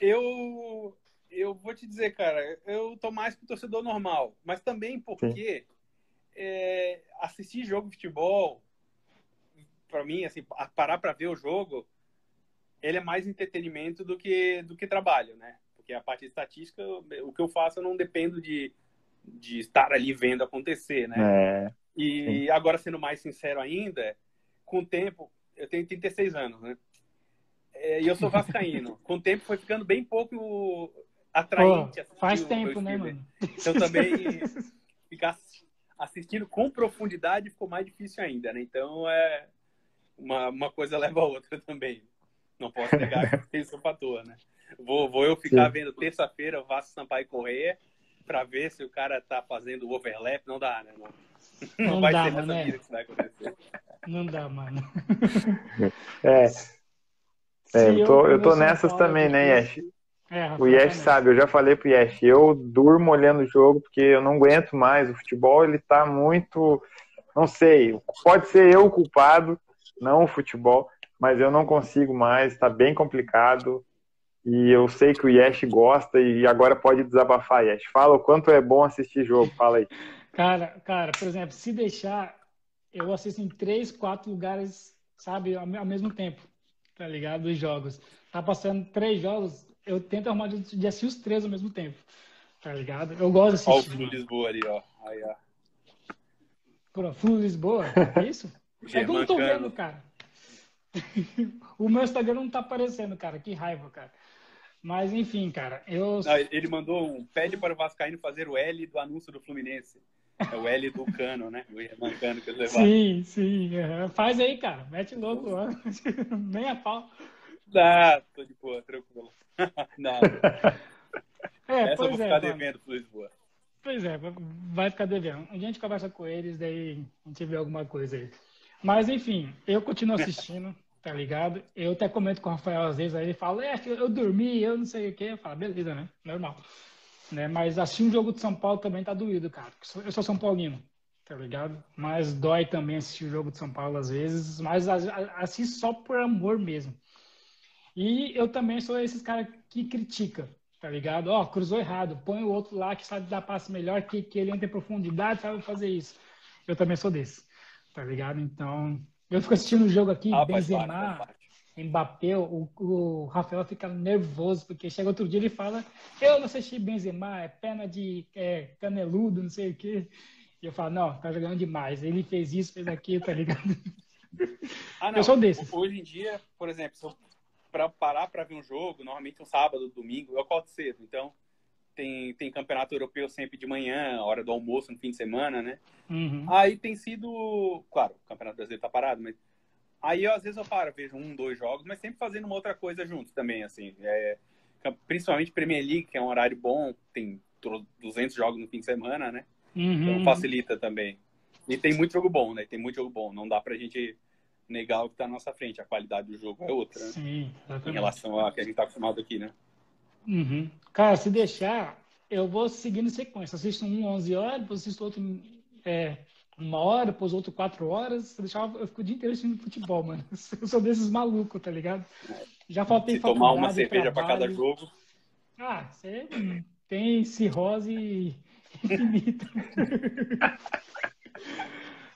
Eu, eu vou te dizer, cara, eu tô mais que torcedor normal, mas também porque é, assistir jogo de futebol, para mim, assim, parar para ver o jogo, ele é mais entretenimento do que, do que trabalho, né? Porque a parte de estatística, o que eu faço, eu não dependo de, de estar ali vendo acontecer, né? É, e sim. agora, sendo mais sincero ainda, com o tempo, eu tenho 36 anos, né? É, e eu sou vascaíno. com o tempo foi ficando bem pouco atraente. Pô, faz tempo, né, mano? Então também ficar assistindo com profundidade ficou mais difícil ainda, né? Então é uma, uma coisa leva a outra também. Não posso negar que tem seu fator, né? Vou, vou eu ficar Sim. vendo terça-feira o Vasco Sampaio Correia para ver se o cara tá fazendo overlap. Não dá, né? Não, não, não vai dá, ser nessa né? vida que isso vai acontecer. Não dá, mano. É. é eu tô, eu tô nessas também, né, Yesh? É, o Yesh sabe, eu já falei pro Yesh, eu durmo olhando o jogo porque eu não aguento mais. O futebol, ele tá muito. Não sei, pode ser eu o culpado, não o futebol, mas eu não consigo mais, tá bem complicado. E eu sei que o Yesh gosta e agora pode desabafar, Yesh. Fala o quanto é bom assistir jogo, fala aí. Cara, cara, por exemplo, se deixar, eu assisto em três, quatro lugares, sabe, ao, mesmo tempo, tá ligado? Os jogos. Tá passando três jogos, eu tento arrumar de, de assistir os três ao mesmo tempo, tá ligado? Eu gosto de assistir. Olha o Flu Lisboa ali, ó. Aí, ó. Pô, Flu Lisboa, é isso? é que eu não tô vendo, cara. o meu Instagram não tá aparecendo, cara. Que raiva, cara. Mas enfim, cara, eu. Não, ele mandou um pede para o Vascaíno fazer o L do anúncio do Fluminense. É o L do Cano, né? O Irmão Cano que eles Sim, sim. É. Faz aí, cara. Mete louco. Nem a pau. Tá, tô de boa, tranquilo. Nada. É, Essa eu vou ficar é, devendo pro Lisboa. Pois é, vai ficar devendo. Um dia a gente conversa com eles, daí a gente vê alguma coisa aí. Mas enfim, eu continuo assistindo tá ligado? Eu até comento com o Rafael às vezes, aí ele fala, é, eu dormi, eu não sei o quê. Eu falo, beleza, né? Normal. Né? Mas assistir um jogo de São Paulo também tá doído, cara. Eu sou São Paulino, tá ligado? Mas dói também assistir o jogo de São Paulo às vezes, mas assisto só por amor mesmo. E eu também sou esses caras que critica, tá ligado? Ó, oh, cruzou errado, põe o outro lá que sabe dar passe melhor, que, que ele entra em profundidade, sabe fazer isso. Eu também sou desse, tá ligado? Então, eu fico assistindo o jogo aqui, ah, Benzema, Mbappé, o, o, Rafael fica nervoso, porque chega outro dia e ele fala, eu não assisti Benzema, é pena de é, caneludo, não sei o quê. E eu falo, não, tá jogando demais. Ele fez isso, fez aquilo, tá ligado? Ah, não. Eu sou desses. Hoje em dia, por exemplo, para parar para ver um jogo, normalmente um sábado, domingo, eu acordo cedo. Então, tem, tem campeonato europeu sempre de manhã, hora do almoço no fim de semana, né? Uhum. Aí tem sido, claro, o campeonato brasileiro tá parado, mas aí eu, às vezes eu paro, vejo um, dois jogos, mas sempre fazendo uma outra coisa junto também, assim. É, principalmente Premier League, que é um horário bom, tem 200 jogos no fim de semana, né? Uhum. Então facilita também. E tem muito jogo bom, né? Tem muito jogo bom. Não dá pra gente negar o que tá na nossa frente. A qualidade do jogo é outra, né? Sim, Em relação ao que a gente tá acostumado aqui, né? Uhum. Cara, se deixar, eu vou seguindo sequência. Assisto um 11 horas, depois assisto outro é, uma hora, depois outro quatro horas. Se deixar, eu fico o dia inteiro assistindo futebol, mano. Eu sou desses malucos, tá ligado? Já faltei Se tomar uma cerveja para cada jogo. Ah, você tem cirrose infinita.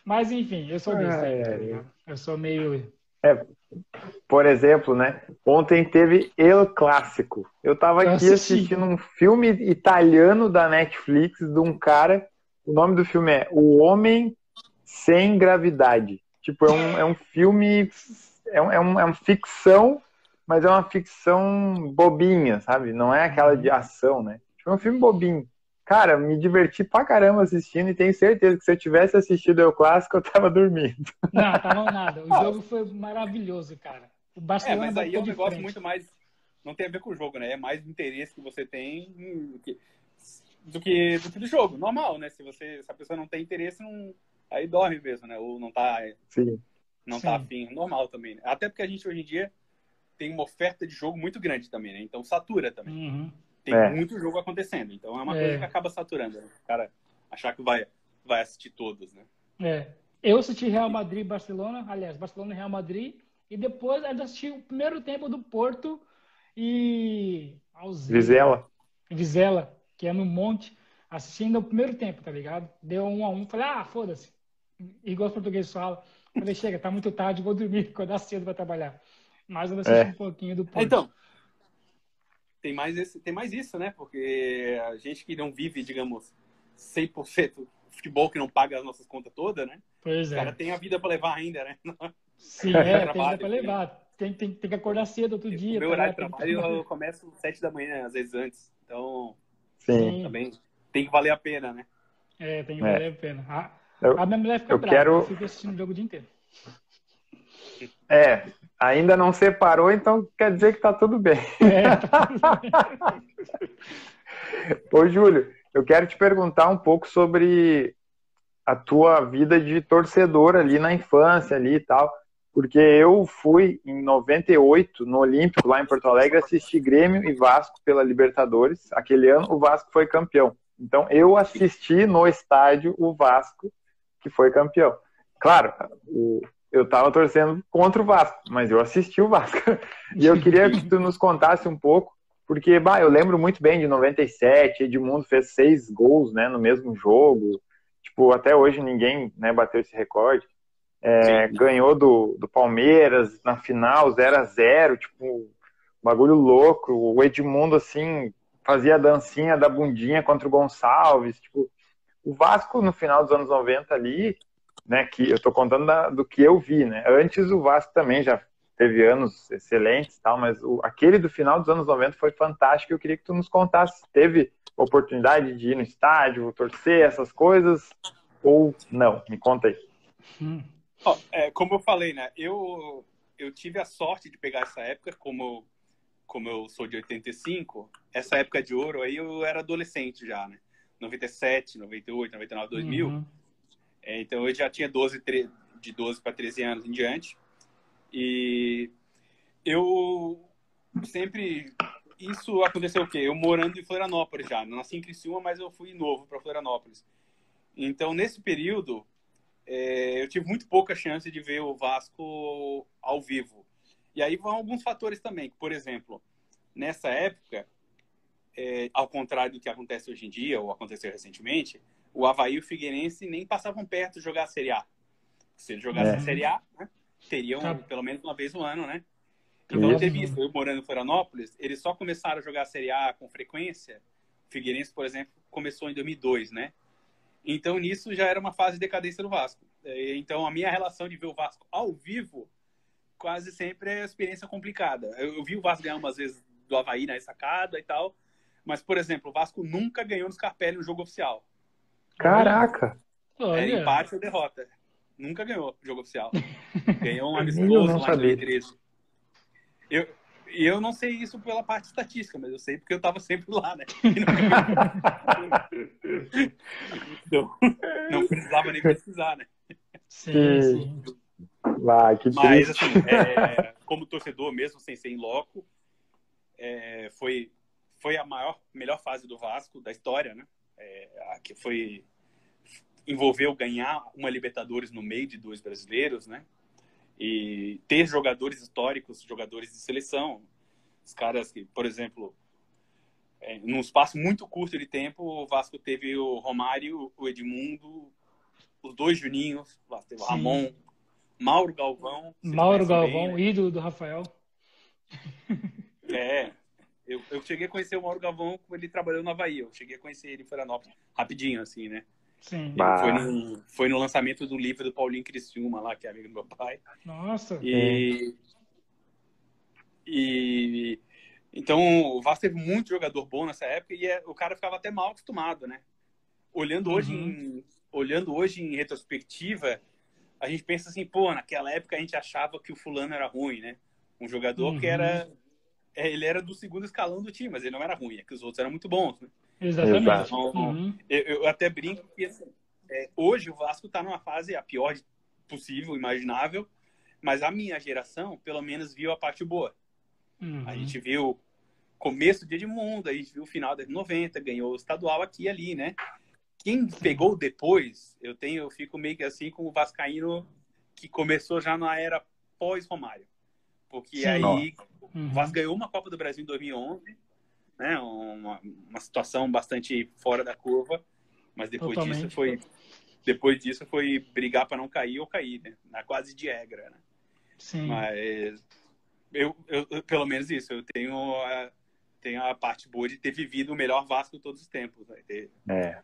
Mas enfim, eu sou desse. tá eu sou meio. É, por exemplo, né? Ontem teve El Clássico. Eu tava aqui assistindo um filme italiano da Netflix de um cara. O nome do filme é O Homem Sem Gravidade. Tipo, é um, é um filme. É, um, é, um, é uma ficção, mas é uma ficção bobinha, sabe? Não é aquela de ação, né? Tipo, é um filme bobinho. Cara, me diverti pra caramba assistindo e tenho certeza que se eu tivesse assistido o clássico, eu tava dormindo. Não, tava nada. O jogo foi maravilhoso, cara. O Barcelona é, mas aí é um negócio frente. muito mais. Não tem a ver com o jogo, né? É mais o interesse que você tem do que, do que, do que do jogo. Normal, né? Se, você, se a pessoa não tem interesse, não, aí dorme mesmo, né? Ou não tá. Sim. Não tá Sim. tá afim. Normal também. Né? Até porque a gente hoje em dia tem uma oferta de jogo muito grande também, né? Então satura também. Uhum. Tem é. muito jogo acontecendo. Então é uma é. coisa que acaba saturando. Né? O cara achar que vai, vai assistir todos, né? É. Eu assisti Real Madrid e Barcelona, aliás, Barcelona e Real Madrid, e depois ainda assisti o primeiro tempo do Porto e. Alzira. Vizela. Vizela, que é no Monte, assistindo o primeiro tempo, tá ligado? Deu um a um, falei, ah, foda-se. Igual os portugueses falam. Falei, chega, tá muito tarde, vou dormir, acordar cedo pra trabalhar. Mas eu assisti é. um pouquinho do Porto. Então, tem mais, esse, tem mais isso, né? Porque a gente que não vive, digamos, 100% futebol, que não paga as nossas contas todas, né? Pois é. O cara tem a vida para levar ainda, né? Sim, é, tem vida para levar. Tem, tem, tem que acordar cedo outro dia. O meu horário de trabalho eu começo às 7 da manhã, às vezes antes. Então, Sim. também tem que valer a pena, né? É, tem que valer é. a pena. A, eu, a minha mulher fica eu brava, quero... eu fico assistindo o jogo o dia inteiro. É, ainda não separou, então quer dizer que tá tudo bem. É, tá. Ô, Júlio, eu quero te perguntar um pouco sobre a tua vida de torcedor ali na infância ali e tal, porque eu fui em 98 no Olímpico lá em Porto Alegre assistir Grêmio e Vasco pela Libertadores. Aquele ano o Vasco foi campeão. Então eu assisti no estádio o Vasco que foi campeão. Claro, o, eu estava torcendo contra o Vasco, mas eu assisti o Vasco. E eu queria que tu nos contasse um pouco, porque bah, eu lembro muito bem de 97, Edmundo fez seis gols né, no mesmo jogo. Tipo, até hoje ninguém né, bateu esse recorde. É, ganhou do, do Palmeiras na final 0 a 0 tipo, bagulho louco. O Edmundo, assim, fazia a dancinha da bundinha contra o Gonçalves. Tipo, o Vasco, no final dos anos 90 ali, né, que eu estou contando da, do que eu vi, né? Antes o Vasco também já teve anos excelentes, tal, mas o, aquele do final dos anos 90 foi fantástico. Eu queria que tu nos contasse, teve oportunidade de ir no estádio, torcer essas coisas ou não? Me conta aí. Hum. Oh, é, como eu falei, né? Eu eu tive a sorte de pegar essa época, como como eu sou de 85, essa época de ouro aí eu era adolescente já, né? 97, 98, 99, 2000. Uhum. É, então eu já tinha 12, de 12 para 13 anos em diante. E eu sempre. Isso aconteceu o quê? Eu morando em Florianópolis já. Nasci em Criciúma, mas eu fui novo para Florianópolis. Então, nesse período, é, eu tive muito pouca chance de ver o Vasco ao vivo. E aí vão alguns fatores também. Por exemplo, nessa época, é, ao contrário do que acontece hoje em dia, ou aconteceu recentemente, o Havaí e o Figueirense nem passavam perto de jogar a Série A. Se eles jogassem é. a Série A, né, teriam tá. pelo menos uma vez no ano, né? Então, teve isso. Eu morando em Florianópolis, eles só começaram a jogar a Série A com frequência. O Figueirense, por exemplo, começou em 2002, né? Então, nisso já era uma fase de decadência do Vasco. É, então, a minha relação de ver o Vasco ao vivo quase sempre é experiência complicada. Eu, eu vi o Vasco ganhar umas vezes do Havaí na ressacada e tal, mas, por exemplo, o Vasco nunca ganhou no Scarpelli no jogo oficial. Caraca! Era empate ou derrota. Nunca ganhou jogo oficial. Ganhou um amistoso lá em 2013. Eu, e eu não sei isso pela parte estatística, mas eu sei porque eu estava sempre lá, né? então, não precisava nem pesquisar, né? Sim, sim. Vai, que mas, assim, é, como torcedor mesmo, sem ser em loco, é, foi, foi a maior, melhor fase do Vasco da história, né? É, que foi envolveu ganhar uma Libertadores no meio de dois brasileiros, né? E ter jogadores históricos, jogadores de seleção, os caras que, por exemplo, é, num espaço muito curto de tempo, o Vasco teve o Romário, o Edmundo, os dois Juninhos, teve o Ramon, Mauro Galvão. Mauro Galvão, bem, né? ídolo do Rafael. É, eu, eu cheguei a conhecer o Mauro Galvão quando ele trabalhou no Havaí. Eu cheguei a conhecer ele em Florianópolis, rapidinho, assim, né? Sim. Foi no, foi no lançamento do livro do Paulinho Criciúma lá, que é amigo do meu pai. Nossa. E, e Então, o Vasco teve muito jogador bom nessa época e é, o cara ficava até mal acostumado, né? Olhando hoje, uhum. em, olhando hoje em retrospectiva, a gente pensa assim, pô, naquela época a gente achava que o fulano era ruim, né? Um jogador uhum. que era ele era do segundo escalão do time, mas ele não era ruim, é que os outros eram muito bons, né? Exatamente. Então, uhum. eu, eu, até brinco que assim, é, hoje o Vasco está numa fase a pior possível, imaginável, mas a minha geração, pelo menos, viu a parte boa. Uhum. A gente viu começo de Edmundo, a gente viu o final de 90, ganhou o estadual aqui e ali, né? Quem pegou depois, eu tenho, eu fico meio que assim com o Vascaíno que começou já na era pós-Romário. Porque Sim. aí uhum. o Vasco ganhou uma Copa do Brasil em 2011, né? Uma, uma situação bastante fora da curva, mas depois Totalmente. disso foi depois disso foi brigar para não cair ou cair, né? Na quase de regra, né? Sim. Mas eu, eu, pelo menos isso, eu tenho a, tenho a parte boa de ter vivido o melhor Vasco de todos os tempos. Né? Ter... É.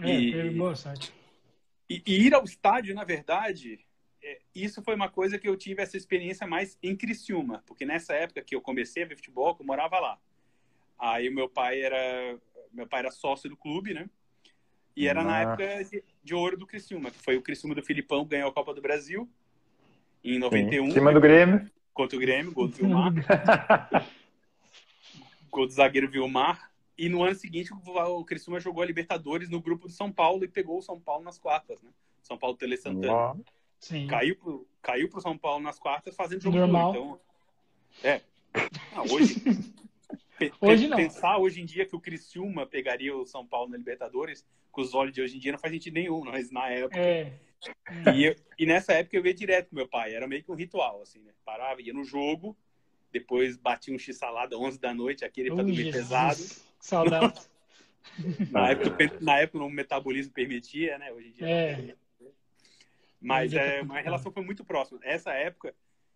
é e, é, boa sorte. E, e, ir ao estádio, na verdade, isso foi uma coisa que eu tive essa experiência mais em Criciúma, porque nessa época que eu comecei a ver futebol, eu morava lá. Aí o meu pai era meu pai era sócio do clube, né? E era na época de, de, ouro do Criciúma, que foi o Criciúma do Filipão ganhou a Copa do Brasil em 91. Em cima do Grêmio. Contra o Grêmio, gol do Vilmar. gol do zagueiro Vilmar. E no ano seguinte, o Criciúma jogou a Libertadores no grupo do São Paulo e pegou o São Paulo nas quartas, né? São Paulo Tele Santana. Sim. Caiu pro, caiu pro São Paulo nas quartas fazendo jogo Normal. Então, é. Não, hoje, hoje não. Pensar hoje em dia que o Criciúma pegaria o São Paulo na Libertadores com os olhos de hoje em dia não faz sentido nenhum, mas na época. É. E, eu, e, nessa época eu ia direto com meu pai, era meio que um ritual, assim, né? Parava, ia no jogo, depois batia um x-salada 11 da noite, aquele pra dormir pesado. Saudade. na, época, na época o metabolismo permitia, né? Hoje em dia. É. Mas é, uma relação foi muito próxima. Essa época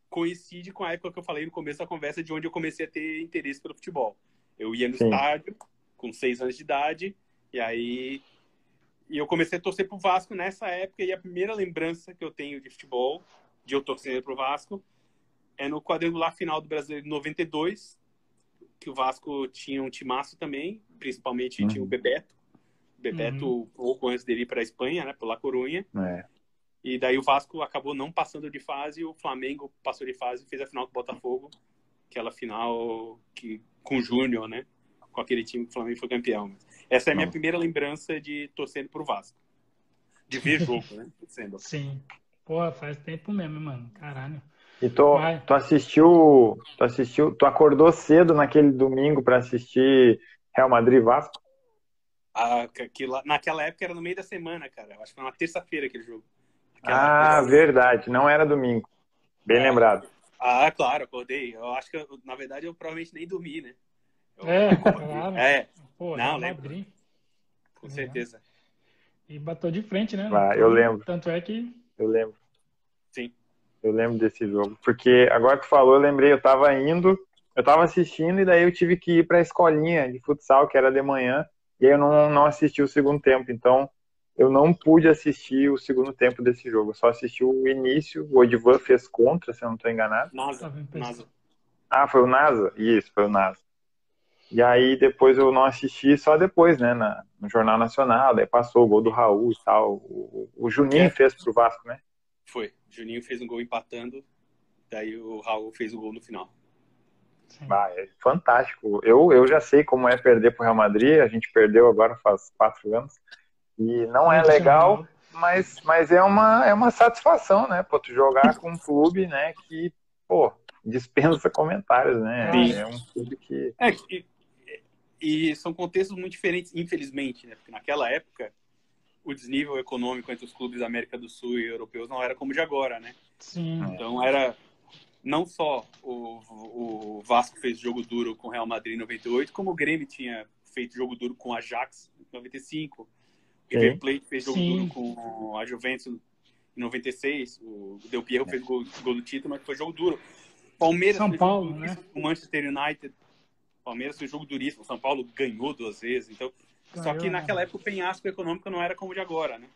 coincide com a época que eu falei no começo da conversa de onde eu comecei a ter interesse pelo futebol. Eu ia no Sim. estádio com seis anos de idade e aí e eu comecei a torcer pro Vasco nessa época e a primeira lembrança que eu tenho de futebol, de eu torcer pro Vasco, é no quadrangular final do Brasileiro de 92, que o Vasco tinha um timaço também, principalmente uhum. tinha o Bebeto. Bebeto, uhum. pouco antes dele ir para a Espanha, né, pela Corunha. É. E daí o Vasco acabou não passando de fase e o Flamengo passou de fase e fez a final com o Botafogo, aquela final que, com o Júnior, né? Com aquele time que o Flamengo foi campeão. Essa é a minha primeira lembrança de torcendo pro Vasco. De ver jogo, né? Sendo. Sim. Pô, faz tempo mesmo, mano. Caralho. E tu, tu assistiu, tu assistiu, tu acordou cedo naquele domingo para assistir Real Madrid Vasco? Ah, aquilo, naquela época era no meio da semana, cara. Acho que foi uma terça-feira aquele jogo. Ah, verdade. Não era domingo. Bem é. lembrado. Ah, claro, acordei. Eu acho que, na verdade, eu provavelmente nem dormi, né? Eu, é, claro. É. Pô, não, lembro. Madrid. Com certeza. E bateu de frente, né? Ah, eu lembro. Tanto é que... Eu lembro. Sim. Eu lembro desse jogo. Porque agora que tu falou, eu lembrei, eu tava indo, eu tava assistindo e daí eu tive que ir pra escolinha de futsal, que era de manhã, e aí eu não, não assisti o segundo tempo. Então, eu não pude assistir o segundo tempo desse jogo. Eu só assisti o início. O Odivan fez contra, se eu não estou enganado. NASA, NASA. Ah, foi o NASA? Isso, foi o NASA. E aí depois eu não assisti só depois, né, na, no Jornal Nacional, daí passou o gol do Raul e tal. O, o Juninho é. fez pro Vasco, né? Foi. O Juninho fez um gol empatando, daí o Raul fez o gol no final. Ah, é fantástico. Eu, eu já sei como é perder pro Real Madrid, a gente perdeu agora faz quatro anos. E não é legal, mas, mas é, uma, é uma satisfação, né? Pô, tu jogar com um clube, né, que, pô, dispensa comentários, né? Sim. É um clube que. É, e, e são contextos muito diferentes, infelizmente, né? Porque naquela época o desnível econômico entre os clubes da América do Sul e europeus não era como de agora, né? Sim. Então era não só o, o Vasco fez jogo duro com o Real Madrid em 98, como o Grêmio tinha feito jogo duro com o Ajax em 95. O River Plate fez jogo Sim. duro com a Juventus em 96. O Del Piero fez gol, gol do título, mas foi jogo duro. Palmeiras São Paulo, né? O Manchester United. Palmeiras foi jogo duríssimo. O São Paulo ganhou duas vezes. Então, Ganhou, só que naquela época o penhasco econômico não era como o de agora, né?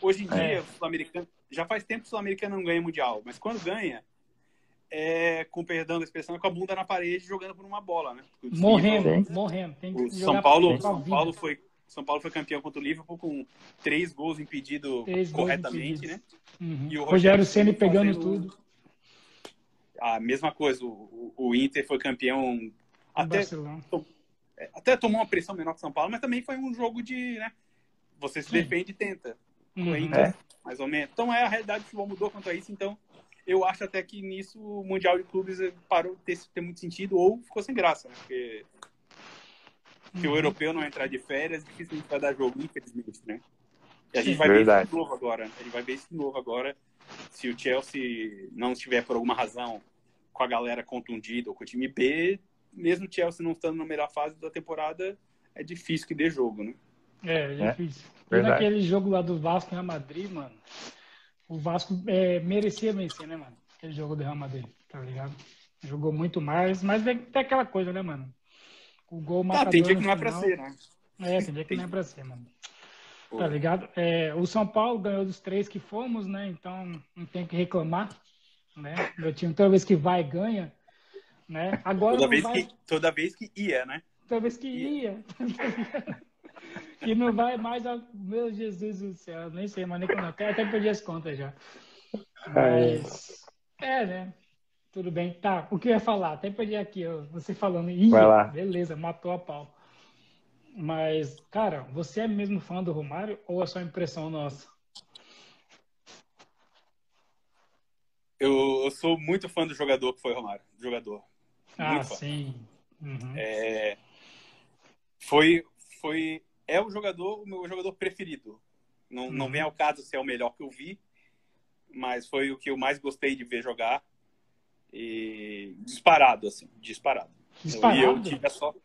Hoje em é. dia, o Sul-Americano. Já faz tempo que o Sul-Americano não ganha mundial, mas quando ganha, é, com perdão da expressão, é com a bunda na parede jogando por uma bola, né? Morrendo, morrendo. Tem que o São Paulo, São Paulo foi São Paulo foi campeão contra o Liverpool com três gols impedidos corretamente, né? Uhum. E o Rogério Ceni pegando tudo. A mesma coisa, o, o Inter foi campeão até, é, até tomou uma pressão menor que São Paulo, mas também foi um jogo de, né? Você se Sim. defende e tenta. Uhum. Inter, é. mais ou menos. Então é a realidade do futebol mudou quanto a isso, então eu acho até que nisso o Mundial de Clubes parou de ter, ter muito sentido ou ficou sem graça, né? Porque se uhum. o europeu não entrar de férias, dificilmente vai dar jogo, infelizmente, né? E a gente vai Verdade. ver isso de novo agora. A gente vai ver isso de novo agora. Se o Chelsea não estiver por alguma razão com a galera contundida ou com o time B, mesmo o Chelsea não estando na melhor fase da temporada, é difícil que dê jogo, né? É, é difícil. É, e naquele jogo lá do Vasco e Real Madrid, mano, o Vasco é, merecia vencer, né, mano? Aquele jogo do Real Madrid, tá ligado? Jogou muito mais, mas tem, tem aquela coisa, né, mano? O gol matador. Ah, tem dia que não é pra ser, né? É, tem dia que não é pra ser, mano. Tá ligado? É, o São Paulo ganhou dos três que fomos, né? Então não tem que reclamar, né? Meu time toda vez que vai ganha, né? Agora toda vez vai... que toda vez que ia, né? Toda vez que ia. E não vai mais. A... Meu Jesus do céu, nem sei mais nem como. Até perdi as contas já. Mas. É, né? Tudo bem. Tá, o que eu ia falar? Até perdi aqui, ó, você falando. Ih, vai lá. beleza, matou a pau. Mas, cara, você é mesmo fã do Romário ou é só impressão nossa? Eu, eu sou muito fã do jogador que foi Romário. Jogador. Ah, sim. Uhum. É, foi, foi é o jogador, o meu jogador preferido. Não, uhum. não vem ao caso se é o melhor que eu vi, mas foi o que eu mais gostei de ver jogar. E disparado, assim, disparado. Disparado? E eu tive a sorte.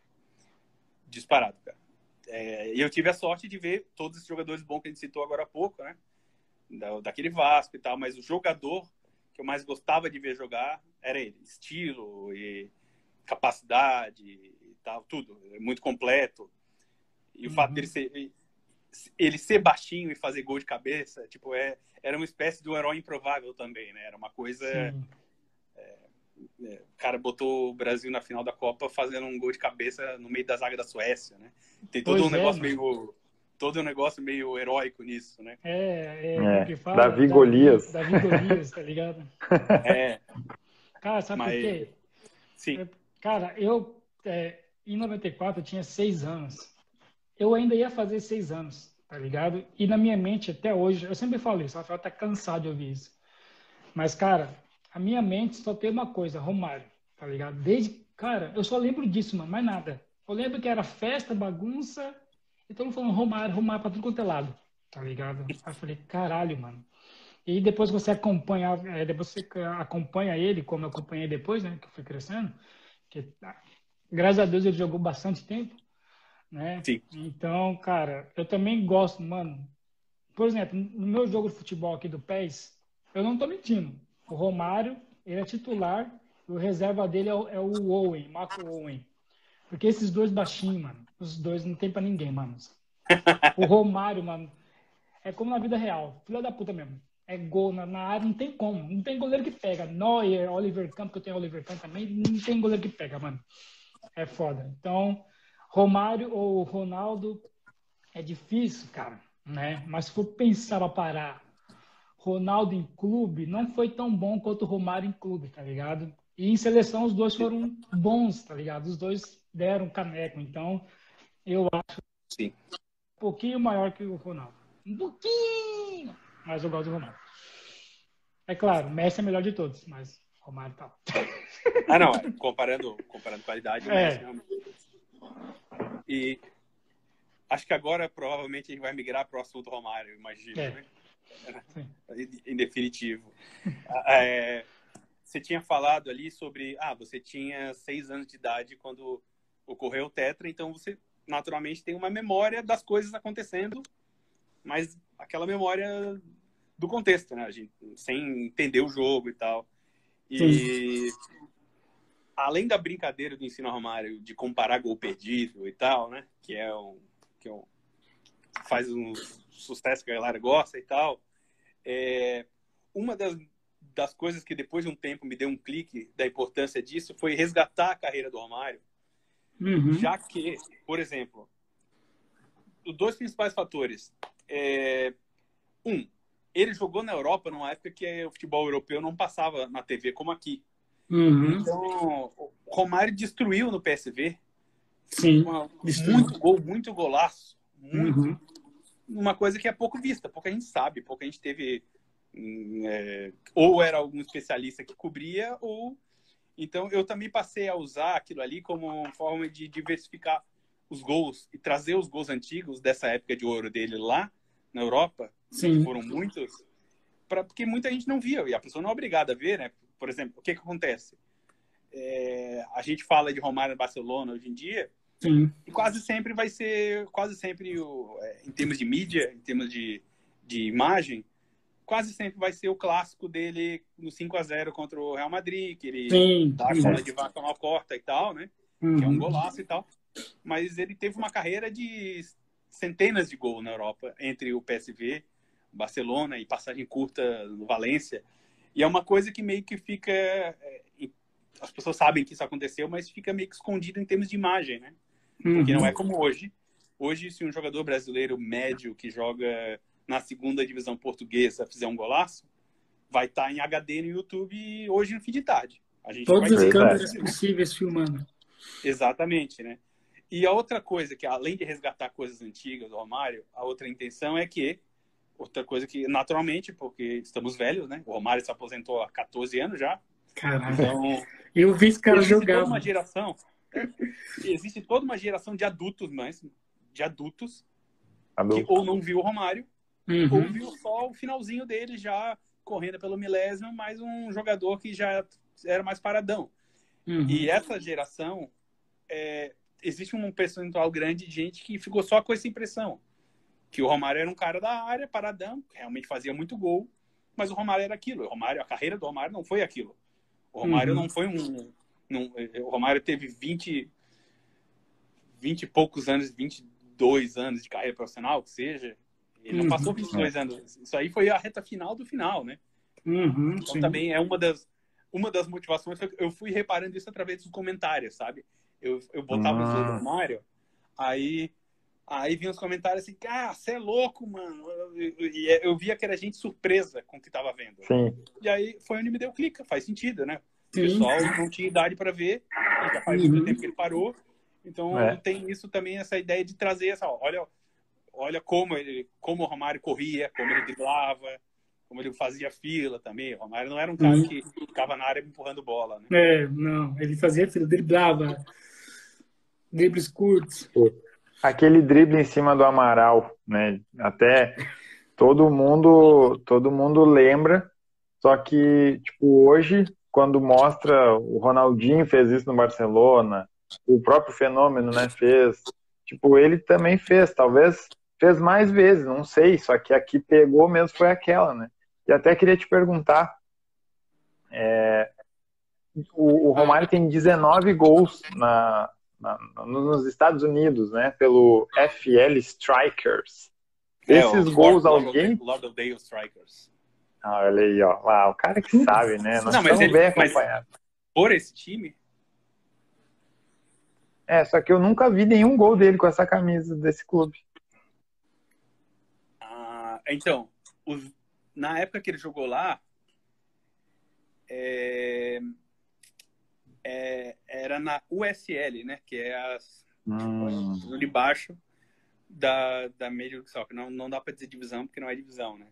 Disparado, cara. É, e eu tive a sorte de ver todos esses jogadores bons que a gente citou agora há pouco, né? Da, daquele Vasco e tal, mas o jogador que eu mais gostava de ver jogar era ele. Estilo e capacidade e tal, tudo. Muito completo. E o uhum. fato dele ser, ele ser baixinho e fazer gol de cabeça, tipo, é, era uma espécie de um herói improvável também, né? Era uma coisa. É, é, o cara botou o Brasil na final da Copa fazendo um gol de cabeça no meio da zaga da Suécia, né? Tem todo pois um é, negócio meio. Todo um negócio meio heróico nisso, né? É, é, é fala, Davi Golias. Davi Golias, tá ligado? É. Cara, sabe Mas... por quê? Sim. É, cara, eu, é, em 94, eu tinha seis anos eu ainda ia fazer seis anos, tá ligado? E na minha mente, até hoje, eu sempre falo isso, o Rafael tá cansado de ouvir isso. Mas, cara, a minha mente só tem uma coisa, Romário, tá ligado? Desde, cara, eu só lembro disso, mano, mais nada. Eu lembro que era festa, bagunça, e todo mundo falando Romário, Romário pra tudo quanto é lado, tá ligado? Aí eu falei, caralho, mano. E depois você acompanha, é, depois você acompanha ele, como eu acompanhei depois, né, que eu fui crescendo, que ah, graças a Deus ele jogou bastante tempo, né? Sim. Então, cara, eu também gosto, mano. Por exemplo, no meu jogo de futebol aqui do PES, eu não tô mentindo. O Romário, ele é titular, e o reserva dele é o, é o Owen, Marco Owen. Porque esses dois baixinhos, mano, os dois não tem pra ninguém, mano. O Romário, mano, é como na vida real. Filha da puta mesmo. É gol na, na, área, não tem como. Não tem goleiro que pega. Neuer, Oliver Campos, que eu tenho Oliver Campos também, não tem goleiro que pega, mano. É foda. Então, Romário ou Ronaldo é difícil, cara, né? Mas se for pensar a parar Ronaldo em clube, não foi tão bom quanto o Romário em clube, tá ligado? E em seleção os dois foram bons, tá ligado? Os dois deram caneco, então eu acho Sim. um pouquinho maior que o Ronaldo. Um pouquinho! Mas eu gosto do Ronaldo. É claro, o Messi é melhor de todos, mas Romário tá. Ah, não, é, comparando, comparando qualidade, o é. Messi realmente e acho que agora provavelmente a gente vai migrar para o assunto Romário, imagino, é. né? Em definitivo. É, você tinha falado ali sobre, ah, você tinha seis anos de idade quando ocorreu o Tetra, então você naturalmente tem uma memória das coisas acontecendo, mas aquela memória do contexto, né? A gente, sem entender o jogo e tal. E Sim além da brincadeira do ensino Romário de comparar gol perdido e tal, né? Que é um que é um, faz um sucesso que a galera gosta e tal. É, uma das das coisas que depois de um tempo me deu um clique da importância disso foi resgatar a carreira do Romário. Uhum. Já que, por exemplo, os dois principais fatores. É, um, ele jogou na Europa numa época que o futebol europeu não passava na TV como aqui. Uhum. Então, o Romário destruiu no PSV. Sim. Uma, muito gol, muito golaço. Muito. Uhum. Uma coisa que é pouco vista, pouca gente sabe, pouca gente teve. Hum, é, ou era algum especialista que cobria, ou. Então, eu também passei a usar aquilo ali como forma de diversificar os gols e trazer os gols antigos dessa época de ouro dele lá na Europa, Sim. foram muitos, pra, porque muita gente não via e a pessoa não é obrigada a ver, né? Por exemplo, o que, que acontece? É, a gente fala de Romário no Barcelona hoje em dia, Sim. e quase sempre vai ser, quase sempre, o, é, em termos de mídia, em termos de, de imagem, quase sempre vai ser o clássico dele no 5 a 0 contra o Real Madrid, que ele Sim. dá a cola de vaca mal corta e tal, né? Uhum. Que é um golaço e tal mas ele teve uma carreira de centenas de gols na Europa, entre o PSV, Barcelona e passagem curta no Valência. E é uma coisa que meio que fica. É, as pessoas sabem que isso aconteceu, mas fica meio que escondido em termos de imagem, né? Porque não é uhum. como hoje. Hoje, se um jogador brasileiro médio que joga na segunda divisão portuguesa fizer um golaço, vai estar em HD no YouTube hoje no fim de tarde. Todas as câmeras possíveis filmando. Exatamente, né? E a outra coisa, que além de resgatar coisas antigas do Romário, a outra intenção é que, outra coisa que, naturalmente, porque estamos velhos, né? O Romário se aposentou há 14 anos já. Caralho. Então, eu vi esse cara jogar. Uma geração, existe toda uma geração de adultos, mas de adultos, Adulto. que ou não viu o Romário, uhum. ou viu só o finalzinho dele já correndo pelo milésimo, mais um jogador que já era mais paradão. Uhum. E essa geração é, existe um percentual grande de gente que ficou só com essa impressão. Que o Romário era um cara da área, paradão, realmente fazia muito gol, mas o Romário era aquilo. O Romário, a carreira do Romário não foi aquilo. O Romário uhum. não foi um, um, O Romário teve 20, 20 e poucos anos, 22 anos de carreira profissional, que seja. Ele não uhum. passou 22 anos. Isso aí foi a reta final do final, né? Uhum, então sim. também é uma das, uma das motivações. Eu fui reparando isso através dos comentários, sabe? Eu, eu botava ah. o jogo no Mario, aí, aí vinha os comentários assim, ah, você é louco, mano. E eu, eu, via que era gente surpresa com o que tava vendo. Sim. E aí foi onde me deu clique, faz sentido, né? O pessoal não tinha idade para ver, já faz muito uhum. tempo que ele parou. Então é. tem isso também, essa ideia de trazer essa, olha, olha como ele, como o Romário corria, como ele driblava, como ele fazia fila também. O Romário não era um cara uhum. que ficava na área empurrando bola, né? É, não, ele fazia fila, driblava, dribles curtos. Aquele drible em cima do Amaral, né? Até todo mundo, todo mundo lembra. Só que, tipo, hoje, quando mostra o Ronaldinho fez isso no Barcelona, o próprio Fenômeno, né, fez. Tipo, ele também fez, talvez fez mais vezes, não sei, só que aqui pegou mesmo foi aquela, né? E até queria te perguntar, é, o, o Romário tem 19 gols na, na, nos Estados Unidos, né? Pelo FL Strikers. É, Esses gols Lord, alguém. Lord of Dale Strikers. Ah, olha aí, ó. Lá, o cara que sabe, né? Nós não, mas ele, bem acompanhados. Por esse time? É, só que eu nunca vi nenhum gol dele com essa camisa desse clube. Ah, então, os, na época que ele jogou lá, é, é, era na USL, né? Que é as hum. de baixo da, da Major League Soccer. Não, não dá para dizer divisão, porque não é divisão, né?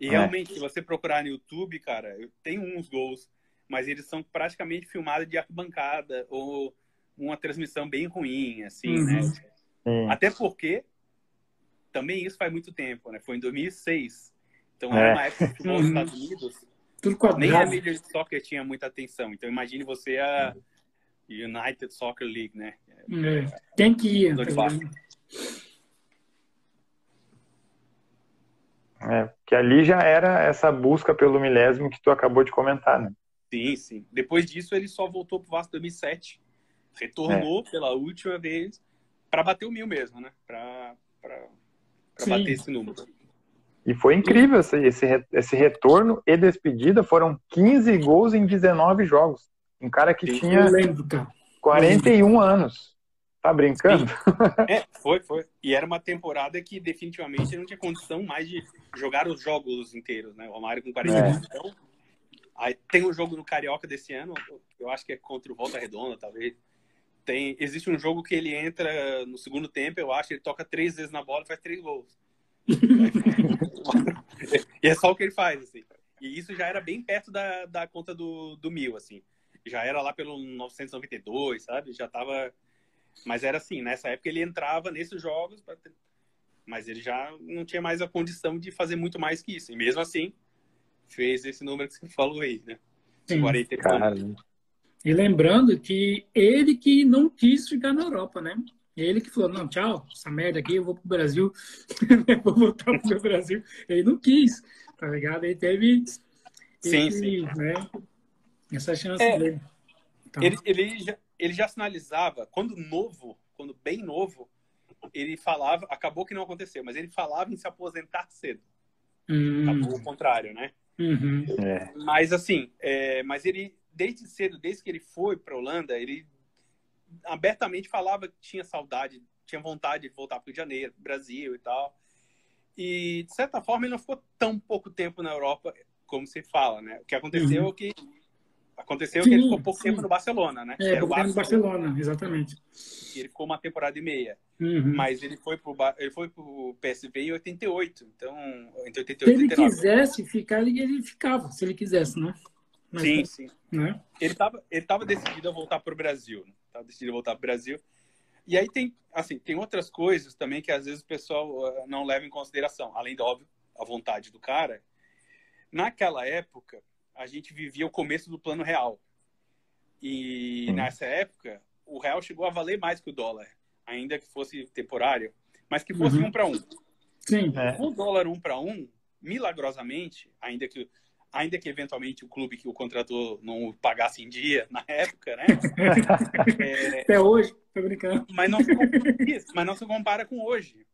E é. realmente, se você procurar no YouTube, cara, eu tenho uns gols, mas eles são praticamente filmados de arquibancada ou uma transmissão bem ruim, assim, uhum. né? Sim. Até porque também isso faz muito tempo, né? Foi em 2006. Então é. era uma época que nos Estados Unidos tudo quadrado. Nem a Major League Soccer tinha muita atenção. Então imagine você a United Soccer League, né? É. Tem que ir. Tá é, que ali já era essa busca pelo milésimo que tu acabou de comentar, né? Sim, sim. Depois disso ele só voltou pro Vasco 2007. Retornou é. pela última vez para bater o mil mesmo, né? Para bater esse número. E foi incrível esse, esse, esse retorno e despedida. Foram 15 gols em 19 jogos. Um cara que tinha lembro, cara. 41 anos. Tá brincando? É, foi, foi. E era uma temporada que definitivamente não tinha condição mais de jogar os jogos inteiros, né? O Romário com 41 é. Então, aí tem um jogo no Carioca desse ano, eu acho que é contra o Volta Redonda, talvez. Tem, existe um jogo que ele entra no segundo tempo, eu acho, ele toca três vezes na bola e faz três gols. e é só o que ele faz, assim. E isso já era bem perto da, da conta do, do mil, assim. Já era lá pelo 992, sabe? Já tava mas era assim, nessa época ele entrava nesses jogos, mas ele já não tinha mais a condição de fazer muito mais que isso. E mesmo assim, fez esse número que você falou aí, né? Sim. 44. E lembrando que ele que não quis ficar na Europa, né? Ele que falou, não, tchau, essa merda aqui, eu vou pro Brasil, vou voltar pro meu Brasil. Ele não quis, tá ligado? Ele teve sim, esse, sim. Né, essa chance é, dele. Então, ele, ele, já, ele já sinalizava, quando novo, quando bem novo, ele falava, acabou que não aconteceu, mas ele falava em se aposentar cedo. Hum. Acabou o contrário, né? Uhum. É. Mas assim, é, mas ele, desde cedo, desde que ele foi para Holanda, ele abertamente falava que tinha saudade, tinha vontade de voltar para o Rio de Janeiro, Brasil e tal. E, de certa forma, ele não ficou tão pouco tempo na Europa como se fala, né? O que aconteceu uhum. é que Aconteceu sim, que ele ficou pouco sim. tempo no Barcelona, né? É, pouco tempo no Barcelona, exatamente. E ele ficou uma temporada e meia. Uhum. Mas ele foi pro ele foi pro PSV em 88. Então, entre 88 Se ele 89. quisesse ficar, ele ficava, se ele quisesse, né? Mas, sim, sim. Né? Ele estava ele tava decidido a voltar para o Brasil. Né? Tava decidido a voltar para o Brasil. E aí tem, assim, tem outras coisas também que às vezes o pessoal ah, não leva em consideração. Além da, óbvio, a vontade do cara. Naquela época, a gente vivia o começo do plano real. E hum. nessa época, o real chegou a valer mais que o dólar, ainda que fosse temporário, mas que fosse uhum. um para um. Sim. É. O dólar um para um, milagrosamente, ainda que ainda que eventualmente o clube que o contratou não pagasse em dia na época, né? é, Até hoje, tô brincando. Mas não se, mas não se compara com hoje.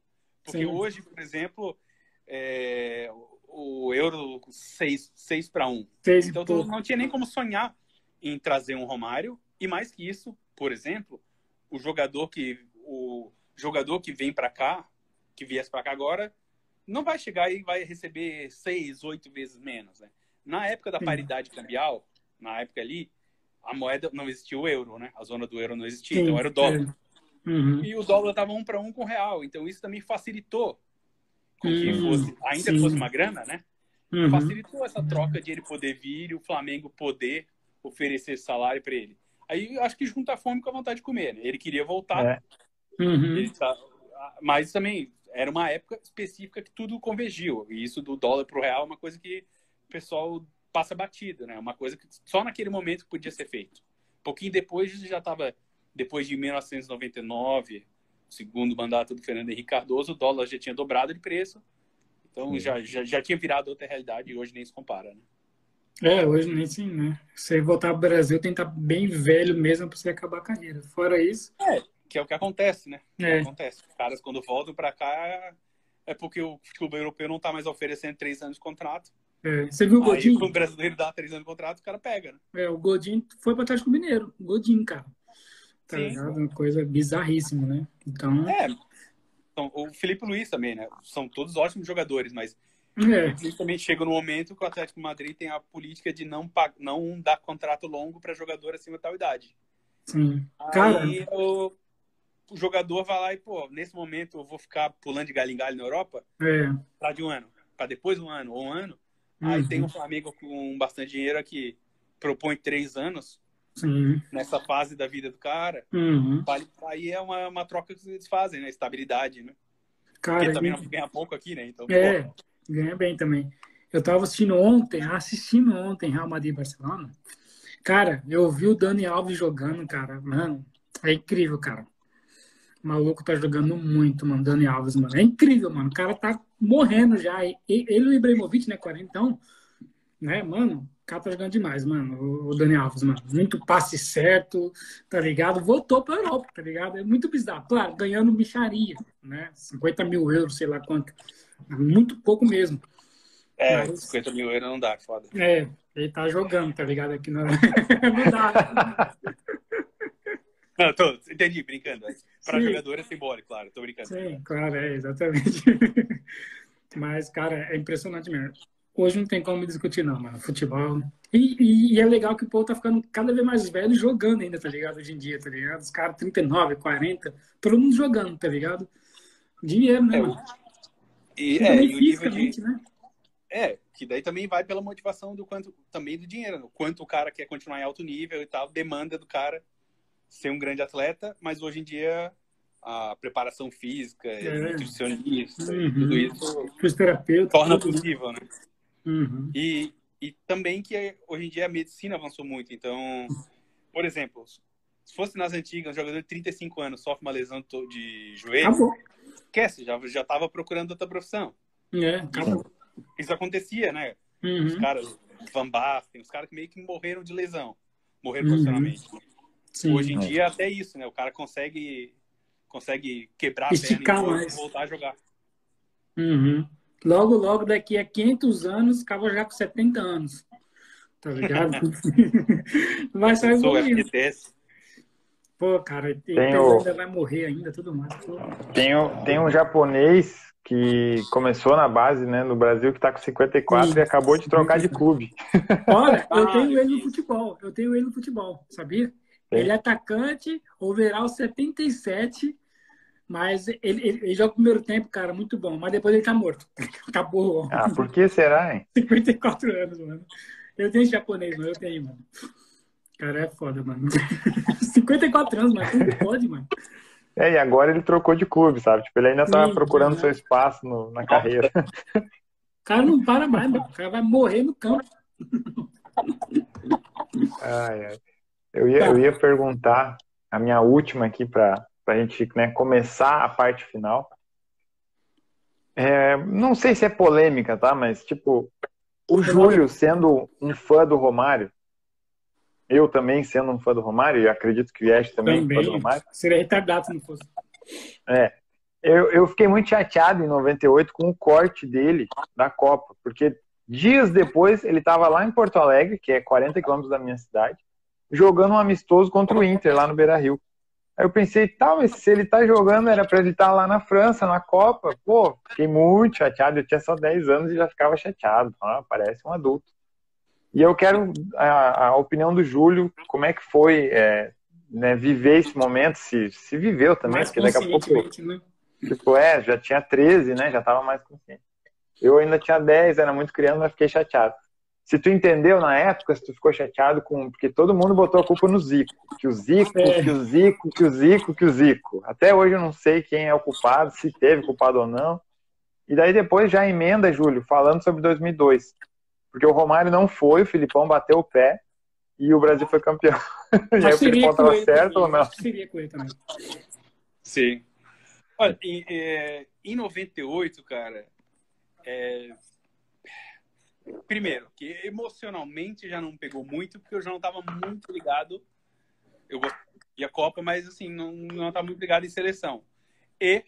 Porque Sim. hoje, por exemplo, é, o euro 6, 6 para 1. 6 então, tu não tinha nem como sonhar em trazer um Romário. E mais que isso, por exemplo, o jogador que, o jogador que vem para cá, que viesse para cá agora, não vai chegar e vai receber 6, 8 vezes menos. Né? Na época da paridade cambial, na época ali, a moeda não existia o euro, né? A zona do euro não existia, Sim, então era o dólar. Uhum. E o dólar estava um para um com o real. Então isso também facilitou com que hum, fosse, ainda sim. fosse uma grana, né? Uhum. Facilitou essa troca de ele poder vir e o Flamengo poder oferecer salário para ele. Aí acho que junta a fome com a vontade de comer, né? Ele queria voltar. É. Uhum. Tá, mas também era uma época específica que tudo convergiu. E isso do dólar pro real é uma coisa que o pessoal passa batido, né? Uma coisa que só naquele momento podia ser feito. Um pouquinho depois já estava depois de 1999, segundo mandato do Fernando Henrique Cardoso, o dólar já tinha dobrado de preço. Então já, já, já tinha virado outra realidade e hoje nem se compara, né? É, hoje nem sim, né? Você voltar para o Brasil tem que estar bem velho mesmo para você acabar a carreira. Fora isso. É, que é o que acontece, né? É. acontece. Os caras, quando voltam para cá, é porque o clube europeu não está mais oferecendo três anos de contrato. É. Você viu o Godinho? Aí, o brasileiro dá três anos de contrato, o cara pega, né? É, o Godinho foi para trás com o Mineiro. O Godinho, cara. Tá Sim. ligado? Uma coisa bizarríssima, né? Então. É. Então, o Felipe Luiz também, né? São todos ótimos jogadores, mas é. também chega no momento que o Atlético Madrid tem a política de não, não dar contrato longo para jogador acima da tal idade. Sim. Aí o, o, jogador vai lá e, pô, nesse momento eu vou ficar pulando de galho em galho na Europa é. para de um ano, para depois um ano ou um ano. Uhum. Aí tem o Flamengo com bastante dinheiro que propõe três anos. Sim. nessa fase da vida do cara, uhum. aí é uma, uma troca que eles fazem, né? Estabilidade, né? Cara, Porque também não ganha pouco aqui, né? Então, é, pô. ganha bem também. Eu tava assistindo ontem, assistindo ontem Real Madrid e Barcelona. Cara, eu vi o Dani Alves jogando, cara. Mano, é incrível, cara. O maluco tá jogando muito, mano. Dani Alves, mano. É incrível, mano. O cara tá morrendo já. Ele e o Ibrahimovic, né, 40, então, né, mano, cara tá jogando demais, mano. O Dani Alves, mano. Muito passe certo, tá ligado? Voltou pra Europa, tá ligado? É muito bizarro. Claro, ganhando micharia, né? 50 mil euros, sei lá quanto. Muito pouco mesmo. É, Mas... 50 mil euros não dá, foda. É, ele tá jogando, tá ligado? Aqui não, não dá. Não, tô, entendi, brincando. Para jogador é simbólico, claro, tô brincando. Sim, claro, é, exatamente. Mas, cara, é impressionante mesmo. Hoje não tem como discutir, não, mano. Futebol. E, e, e, é legal que o povo tá ficando cada vez mais velho jogando ainda, tá ligado? Hoje em dia, tá ligado? Os caras 39, 40, todo mundo jogando, tá ligado? Dinheiro, né, é, mano? E, é, e o nível de... né? É, que daí também vai pela motivação do quanto, também do dinheiro, o quanto o cara quer continuar em alto nível e tal, demanda do cara ser um grande atleta, mas hoje em dia a preparação física, é. nutricionista, uhum. tudo isso Fisioterapeuta, torna possível, né? Uhum. E, e também que hoje em dia a medicina avançou muito, então, por exemplo, se fosse nas antigas, um jogador de 35 anos sofre uma lesão de joelho, acabou. esquece, já, já tava procurando outra profissão. É. Isso, isso acontecia, né? Uhum. Os caras, Van Basten, os caras que meio que morreram de lesão, morreram uhum. profissionalmente. Sim. Hoje em dia, até isso, né? O cara consegue, consegue quebrar Esticar a perna mais. e voltar a jogar. Uhum. Logo, logo, daqui a 500 anos, acaba já com 70 anos. Tá ligado? vai sair evoluindo. Pô, cara, tem o... ainda vai morrer ainda, tudo mais. Tem, o, tem um japonês que começou na base, né, no Brasil, que tá com 54 Sim. e acabou de trocar de clube. Olha, eu tenho ele no futebol. Eu tenho ele no futebol, sabia? Ele é atacante, overall 77, mas ele, ele, ele, joga o primeiro tempo, cara, muito bom. Mas depois ele tá morto. Acabou. Ah, por que será, hein? 54 anos, mano. Eu tenho japonês, mano. Eu tenho, mano. Cara, é foda, mano. 54 anos, mas como pode, mano? É, e agora ele trocou de clube, sabe? Tipo, ele ainda tá Sim, procurando seu espaço no, na carreira. O cara não para mais, mano. O cara vai morrer no campo. Ai, ai. Eu ia, eu ia perguntar a minha última aqui para a gente né, começar a parte final. É, não sei se é polêmica, tá? Mas, tipo, o Júlio sendo um fã do Romário, eu também sendo um fã do Romário, e acredito que o Yesh também, também é um fã do Romário. Seria retardado se não fosse. É. Eu, eu fiquei muito chateado em 98 com o corte dele da Copa, porque dias depois ele estava lá em Porto Alegre, que é 40 quilômetros da minha cidade, jogando um amistoso contra o Inter lá no Beira Rio. Aí eu pensei, tá, mas se ele tá jogando, era pra ele estar tá lá na França, na Copa. Pô, fiquei muito chateado. Eu tinha só 10 anos e já ficava chateado. Ah, parece um adulto. E eu quero a, a opinião do Júlio, como é que foi é, né, viver esse momento, se, se viveu também, mais porque daqui a pouco. Né? Tipo, é, já tinha 13, né? Já tava mais consciente. Eu ainda tinha 10, era muito criança, mas fiquei chateado se tu entendeu na época, se tu ficou chateado com. Porque todo mundo botou a culpa no Zico. Que o Zico, é. que o Zico, que o Zico, que o Zico. Até hoje eu não sei quem é o culpado, se teve culpado ou não. E daí depois já emenda, Júlio, falando sobre 2002. Porque o Romário não foi, o Filipão bateu o pé e o Brasil foi campeão. e aí o Filipão estava certo também. ou não? Seria com ele também. Sim. Olha, em, é, em 98, cara, é, primeiro, que emocionalmente já não pegou muito, porque eu já não estava muito ligado. Eu ia a Copa, mas assim, não, não estava muito ligado em seleção. E,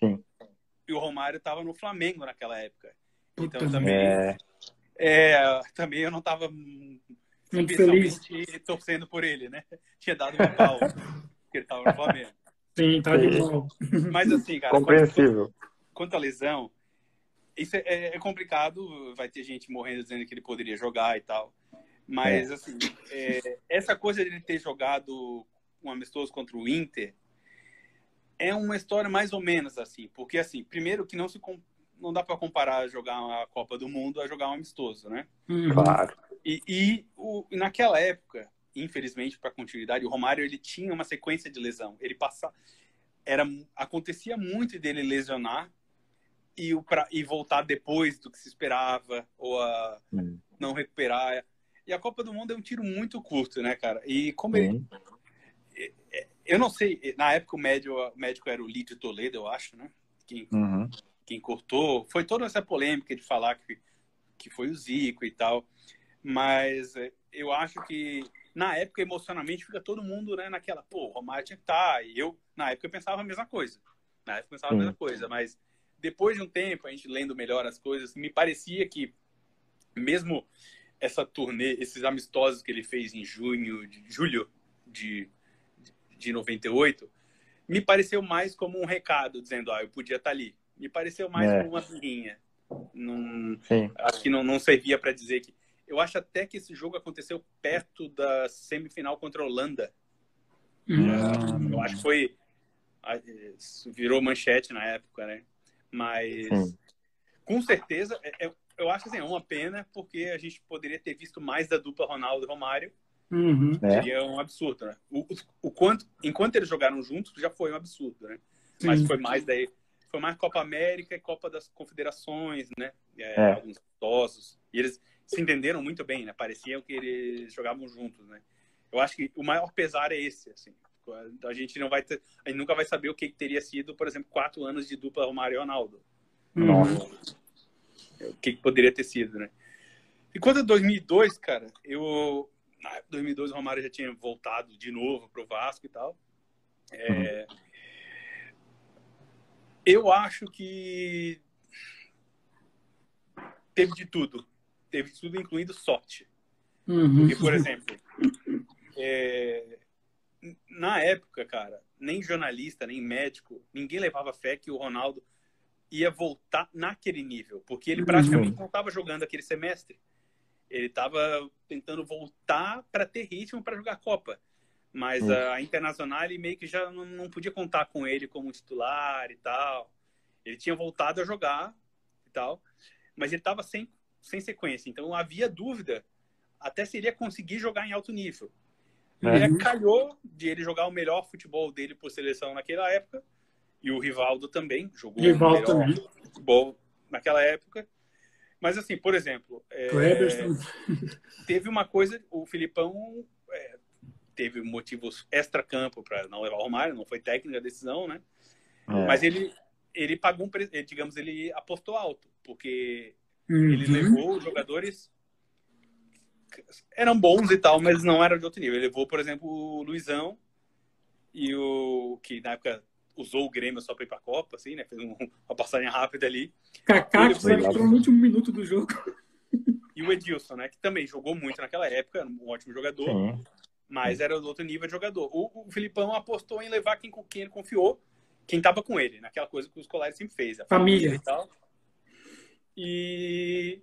e o Romário estava no Flamengo naquela época. Então Puta também. É... é... também eu não estava especialmente torcendo por ele, né? Tinha dado um pau, porque ele estava no Flamengo. Sim, tá de. Mas assim, cara, Compreensível. Quanto, quanto à lesão, isso é, é, é, complicado, vai ter gente morrendo dizendo que ele poderia jogar e tal. Mas, é. assim, é, essa coisa de ele ter jogado um amistoso contra o Inter é uma história mais ou menos assim. Porque, assim, primeiro que não se não dá para comparar jogar a Copa do Mundo a jogar um amistoso, né? Uhum. Claro. E, e o, naquela época, infelizmente, para continuidade, o Romário ele tinha uma sequência de lesão. Ele passava, era acontecia muito dele lesionar e, o pra, e voltar depois do que se esperava, ou a hum. não recuperar. E a Copa do Mundo é um tiro muito curto, né, cara? E como ele. Eu não sei, na época o médico, o médico era o Lídio Toledo, eu acho, né? Quem, uhum. quem cortou. Foi toda essa polêmica de falar que, que foi o Zico e tal. Mas é, eu acho que na época, emocionalmente, fica todo mundo né, naquela, pô, o Romário tinha que estar. Tá. E eu, na época, eu pensava a mesma coisa. Na época, eu pensava a mesma coisa, mas depois de um tempo, a gente lendo melhor as coisas, me parecia que mesmo essa turnê, esses amistosos que ele fez em junho, de, julho de, de 98, me pareceu mais como um recado, dizendo, ah, eu podia estar ali. Me pareceu mais é. como uma birrinha. Não, acho que não, não servia para dizer que. Eu acho até que esse jogo aconteceu perto da semifinal contra a Holanda. Hum. Eu acho que foi. Virou manchete na época, né? Mas. Sim. Com certeza, é, é, eu acho assim, é uma pena, porque a gente poderia ter visto mais da dupla Ronaldo e Romário. Uhum. Seria um absurdo, né? O, o, o, quanto, enquanto eles jogaram juntos, já foi um absurdo, né? Sim. Mas foi mais daí foi mais Copa América e Copa das Confederações, né? É, é. Alguns idosos. E eles se entenderam muito bem, né? Pareciam que eles jogavam juntos, né? Eu acho que o maior pesar é esse, assim. A gente não vai ter, a gente nunca vai saber o que teria sido, por exemplo, quatro anos de dupla Romário e Ronaldo. Uhum. Nossa. O que poderia ter sido, né? E quanto a 2002, cara, eu na 2002 o Romário já tinha voltado de novo pro Vasco e tal. É, uhum. Eu acho que teve de tudo. Teve de tudo, incluindo sorte. Uhum. Porque, por exemplo, é... na época, cara, nem jornalista, nem médico, ninguém levava fé que o Ronaldo ia voltar naquele nível, porque ele praticamente uhum. não estava jogando aquele semestre. Ele estava tentando voltar para ter ritmo para jogar a Copa. Mas uhum. a Internacional ele meio que já não, não, podia contar com ele como titular e tal. Ele tinha voltado a jogar e tal, mas ele estava sem, sem sequência. Então havia dúvida até se ele ia conseguir jogar em alto nível. Uhum. E calhou de ele jogar o melhor futebol dele por seleção naquela época. E o Rivaldo também jogou Rivaldo o melhor também. futebol naquela época. Mas assim, por exemplo, é, teve uma coisa, o Filipão é, teve motivos extra-campo para não levar o Romário, não foi técnica a decisão, né? É. Mas ele, ele pagou um preço, digamos, ele apostou alto, porque uhum. ele levou jogadores eram bons e tal, mas não eram de outro nível. Ele levou, por exemplo, o Luizão e o que na época usou o Grêmio só para ir para a Copa, assim, né? Fez um, uma passagem rápida ali. Kaká que entrou no último minuto do jogo. E o Edilson, né? Que também jogou muito naquela época, um ótimo jogador. Sim mas era do outro nível de jogador. O, o Filipão apostou em levar quem, quem ele confiou, quem estava com ele, naquela coisa que os colares sempre fez, a família, família e tal. E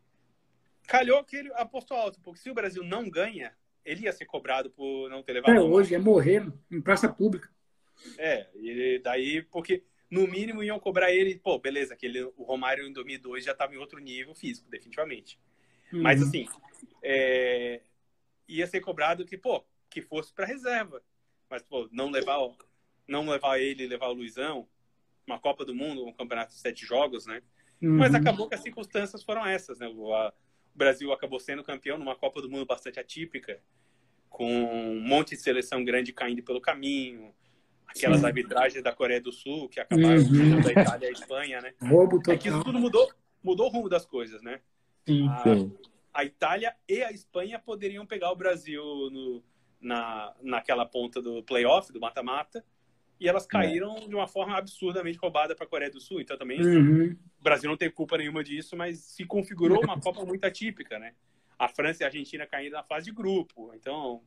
calhou que ele apostou alto, porque se o Brasil não ganha, ele ia ser cobrado por não ter levado. É, hoje é morrer em praça pública. É, e daí, porque no mínimo iam cobrar ele, pô, beleza, que ele, o Romário em 2002 já estava em outro nível físico, definitivamente. Uhum. Mas assim, é, ia ser cobrado que, pô, que fosse para reserva. Mas, pô, não levar, não levar ele, levar o Luizão, uma Copa do Mundo, um campeonato de sete jogos, né? Uhum. Mas acabou que as circunstâncias foram essas, né? A, o Brasil acabou sendo campeão numa Copa do Mundo bastante atípica, com um monte de seleção grande caindo pelo caminho, aquelas Sim. arbitragens da Coreia do Sul que acabaram uhum. da Itália e a Espanha, né? Roubo total. É que isso tudo mudou, mudou o rumo das coisas, né? Sim. A, Sim. a Itália e a Espanha poderiam pegar o Brasil no, na, naquela ponta do playoff, do mata-mata, e elas é. caíram é. de uma forma absurdamente roubada para a Coreia do Sul. Então também uhum. O Brasil não tem culpa nenhuma disso, mas se configurou uma Copa muito atípica, né? A França e a Argentina caindo na fase de grupo. Então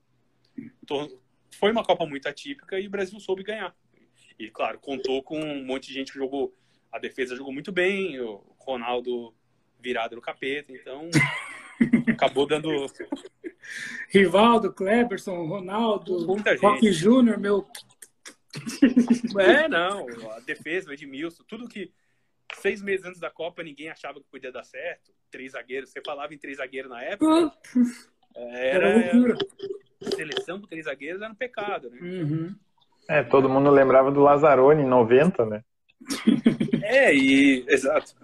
foi uma Copa muito atípica e o Brasil soube ganhar. E claro, contou com um monte de gente que jogou. A defesa jogou muito bem, o Ronaldo virado no capeta, então acabou dando Rivaldo, Kleberson, Ronaldo, Roque Júnior, meu. É, não. A defesa, o Edmilson, tudo que seis meses antes da Copa ninguém achava que podia dar certo. Três zagueiros, você falava em três zagueiros na época. Era, era loucura. Seleção com três zagueiros era um pecado, né? Uhum. É, todo mundo lembrava do Lazzaroni em 90, né? É, e exato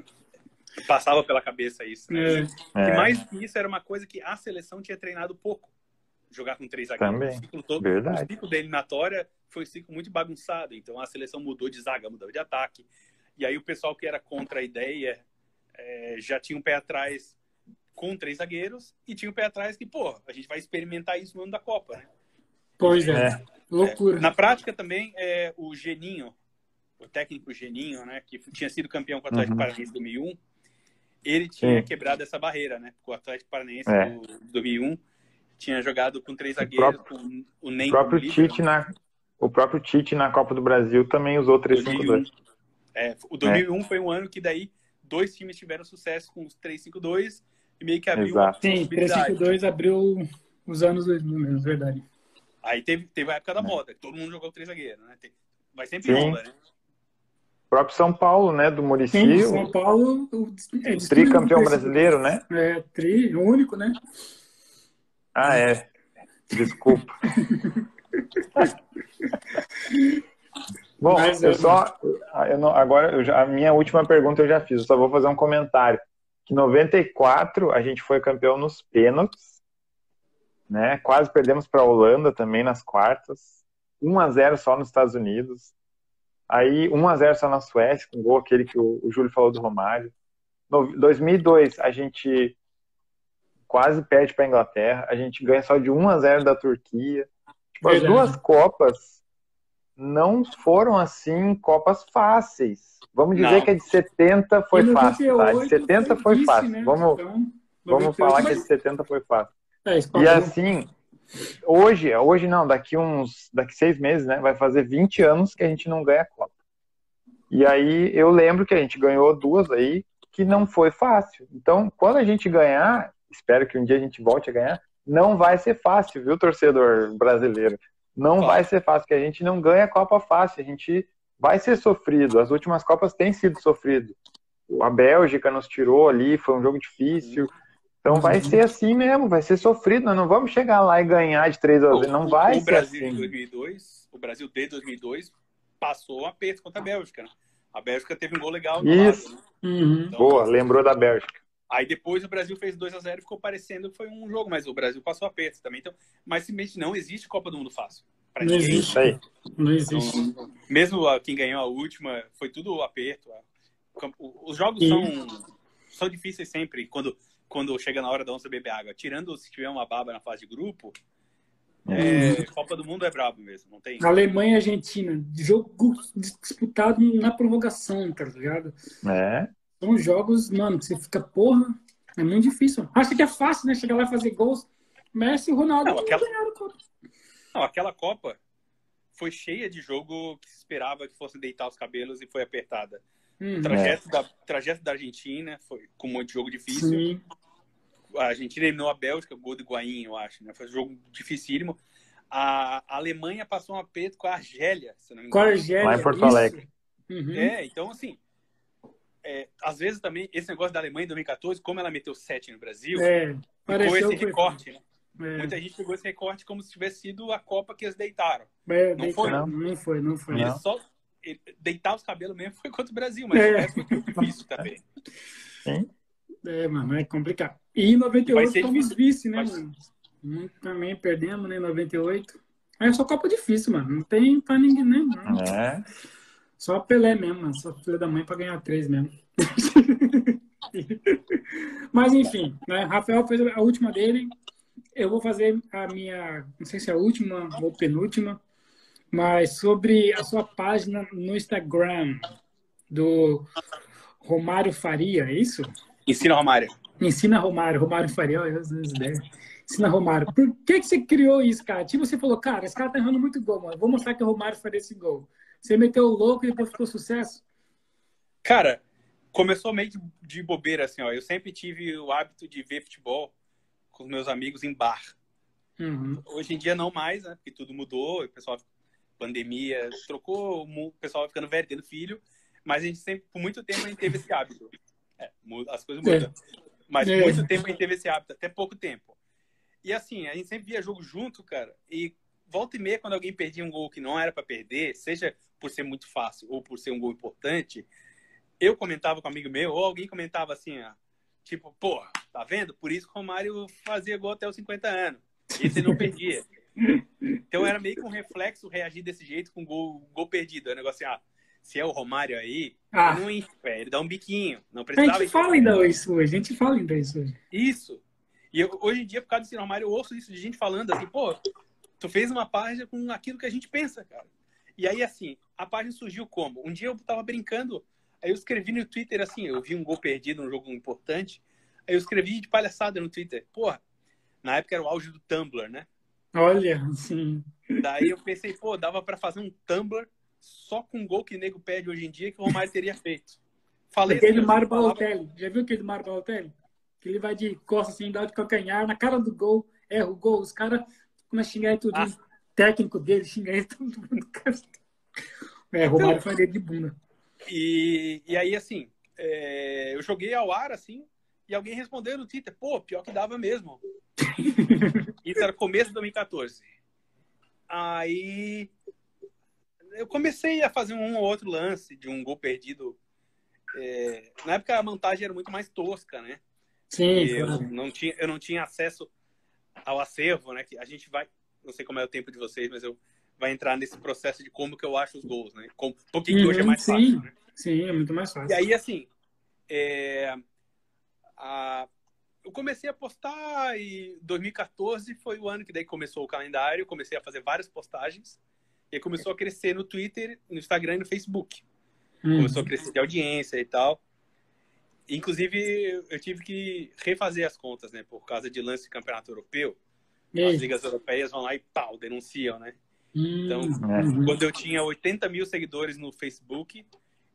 passava pela cabeça isso, né? É. E mais que isso era uma coisa que a seleção tinha treinado pouco. Jogar com três zagueiros. Também. O ciclo, todo, Verdade. o ciclo da eliminatória foi um ciclo muito bagunçado. Então a seleção mudou de zaga, mudou de ataque. E aí o pessoal que era contra a ideia é, já tinha um pé atrás com três zagueiros e tinha um pé atrás que, pô, a gente vai experimentar isso no ano da Copa, né? Pois é. é. Loucura. É, na prática também, é, o Geninho, o técnico Geninho, né, que tinha sido campeão com o Atlético uhum. Paranaense em 2001, ele tinha Sim. quebrado essa barreira, né? Porque o Atlético Paranaense é. do 2001 tinha jogado com três zagueiros, próprio, com o Ney o próprio Tite na O próprio Tite na Copa do Brasil também usou 3-5-2. É, o 2001 é. foi um ano que daí dois times tiveram sucesso com os 3-5-2 e meio que abriu Exato. Sim, 3-5-2 abriu os anos 2000 mesmo, verdade. Aí teve, teve a época da é. moda, que todo mundo jogou três zagueiros, né? Vai sempre Sim. né? O próprio São Paulo, né? Do Muricy. Sim, São Paulo. É, tricampeão brasileiro, né? É, tri, o único, né? Ah, é. Desculpa. Bom, Mas, eu é, só. Eu não, agora, eu já, a minha última pergunta eu já fiz, eu só vou fazer um comentário. Que 94 a gente foi campeão nos pênaltis, né? Quase perdemos para a Holanda também nas quartas. 1 a 0 só nos Estados Unidos. Aí 1 a 0 só na Suécia, com o gol aquele que o, o Júlio falou do Romário. No 2002 a gente quase perde para a Inglaterra, a gente ganha só de 1 a 0 da Turquia. Tipo, as duas Copas não foram assim Copas fáceis. Vamos dizer não. que a de 70 foi fácil. Tá? A de 70 foi difícil, fácil. Né? Vamos, então, vamos falar mas... que a de 70 foi fácil. É, e assim, hoje, hoje não, daqui uns, daqui seis meses, né, vai fazer 20 anos que a gente não ganha a Copa. E aí eu lembro que a gente ganhou duas aí que não foi fácil. Então, quando a gente ganhar, espero que um dia a gente volte a ganhar, não vai ser fácil, viu, torcedor brasileiro? Não vai ser fácil, porque a gente não ganha a Copa fácil, a gente vai ser sofrido. As últimas Copas têm sido sofrido. A Bélgica nos tirou ali, foi um jogo difícil. Então vai ser assim mesmo, vai ser sofrido. Nós não vamos chegar lá e ganhar de 3 a 0. Não vai o ser Brasil assim. 2002, o Brasil de 2002 passou um aperto contra a Bélgica. Né? A Bélgica teve um gol legal. Isso. Lado, né? uhum. então, Boa, lembrou da Bélgica. Aí depois o Brasil fez 2 a 0 e ficou parecendo que foi um jogo, mas o Brasil passou aperto também. Então, mas simplesmente não existe Copa do Mundo fácil. Não ninguém. existe. Aí. Não existe. Então, mesmo quem ganhou a última, foi tudo aperto. Os jogos são, são difíceis sempre quando, quando chega na hora da onça beber água. Tirando se tiver uma baba na fase de grupo, é, uhum. Copa do Mundo é brabo mesmo, não tem. Alemanha e Argentina, jogo disputado na prorrogação, tá ligado? É. São jogos, mano, você fica, porra, é muito difícil. Acha que é fácil, né? Chegar lá e fazer gols. Messi e Ronaldo não, aquela... não, aquela Copa foi cheia de jogo que se esperava que fosse deitar os cabelos e foi apertada. Hum, o trajeto, é. da, trajeto da Argentina foi com um monte de jogo difícil. Sim. A Argentina eliminou a Bélgica, gol do Guaim, eu acho. Né? Foi um jogo dificílimo. A, a Alemanha passou um aperto com a Argélia, se não me engano. Com a Argélia, Lá em Porto Alegre. Uhum. É, então assim, é, às vezes também, esse negócio da Alemanha em 2014, como ela meteu 7 no Brasil, é, ficou esse recorte, né? É. Muita gente pegou esse recorte como se tivesse sido a Copa que eles deitaram. É, não, foi. Não. não foi, não foi. Eles só deitar os cabelos mesmo foi contra o Brasil, mas é. foi difícil também. Sim. É, mano, é complicado. E em 98 fomos vice, né, mano? Também perdemos, né, em 98. É só Copa difícil, mano. Não tem pra ninguém, né? Não. É. Só Pelé mesmo. Só filha da mãe pra ganhar três mesmo. Mas enfim, né? Rafael fez a última dele. Eu vou fazer a minha, não sei se é a última ou penúltima, mas sobre a sua página no Instagram do Romário Faria, é isso? Ensina Romário. Ensina Romário, Romário Faria, olha as ideias. Ensina Romário. Por que, que você criou isso, cara? Tipo, você falou, cara, esse cara tá errando muito gol, mano. Vou mostrar que o Romário faria esse gol. Você meteu o louco e depois ficou sucesso? Cara, começou meio de bobeira, assim, ó. Eu sempre tive o hábito de ver futebol com os meus amigos em bar. Uhum. Hoje em dia não mais, né? Porque tudo mudou, o pessoal, pandemia, trocou, o pessoal ficando velho, tendo filho. Mas a gente sempre, por muito tempo, a gente teve esse hábito. É, as coisas mudam. É. Mas é. muito tempo a gente teve esse hábito, até pouco tempo. E assim, a gente sempre via jogo junto, cara. E volta e meia, quando alguém perdia um gol que não era para perder, seja por ser muito fácil ou por ser um gol importante, eu comentava com um amigo meu, ou alguém comentava assim, ó, tipo, pô, tá vendo? Por isso que o Romário fazia gol até os 50 anos. Esse não perdia. então era meio que um reflexo reagir desse jeito com gol, gol perdido. É um negócio assim, ah, se é o Romário aí, ah. não, ele dá um biquinho. Não precisava a gente fala ainda isso hoje, a gente fala ainda isso hoje. Isso. E eu, hoje em dia, por causa desse Romário, eu ouço isso de gente falando assim, pô, tu fez uma página com aquilo que a gente pensa, cara. E aí, assim, a página surgiu como? Um dia eu tava brincando, Aí eu escrevi no Twitter assim, eu vi um gol perdido num jogo importante. Aí eu escrevi de palhaçada no Twitter. Porra, na época era o auge do Tumblr, né? Olha, sim. Daí eu pensei, pô, dava para fazer um Tumblr só com o gol que o nego pede hoje em dia que o Romário teria feito. Falei aquele assim, Mário Balotelli. Já viu aquele Mário Balotelli? Que ele vai de costas assim, dá de calcanhar, na cara do gol, erra o gol. Os caras começam a xingar tudo. Ah. técnico dele xinga ele todo mundo. É, Romário então, faria de bunda. E, e aí, assim, é, eu joguei ao ar, assim, e alguém respondeu no Twitter, pô, pior que dava mesmo. Isso era começo de 2014. Aí eu comecei a fazer um ou outro lance de um gol perdido. É, na época a montagem era muito mais tosca, né? Sim. Eu não tinha, eu não tinha acesso ao acervo, né? Que a gente vai, não sei como é o tempo de vocês, mas eu vai entrar nesse processo de como que eu acho os gols, né? Como, por que, que hoje é mais sim, fácil, né? Sim, é muito mais fácil. E aí, assim, é, a, eu comecei a postar e 2014 foi o ano que daí começou o calendário, comecei a fazer várias postagens e começou a crescer no Twitter, no Instagram e no Facebook. Hum. Começou a crescer de audiência e tal. Inclusive, eu tive que refazer as contas, né? Por causa de lance de campeonato europeu. As ligas europeias vão lá e pau, denunciam, né? Então, uhum. quando eu tinha 80 mil seguidores no Facebook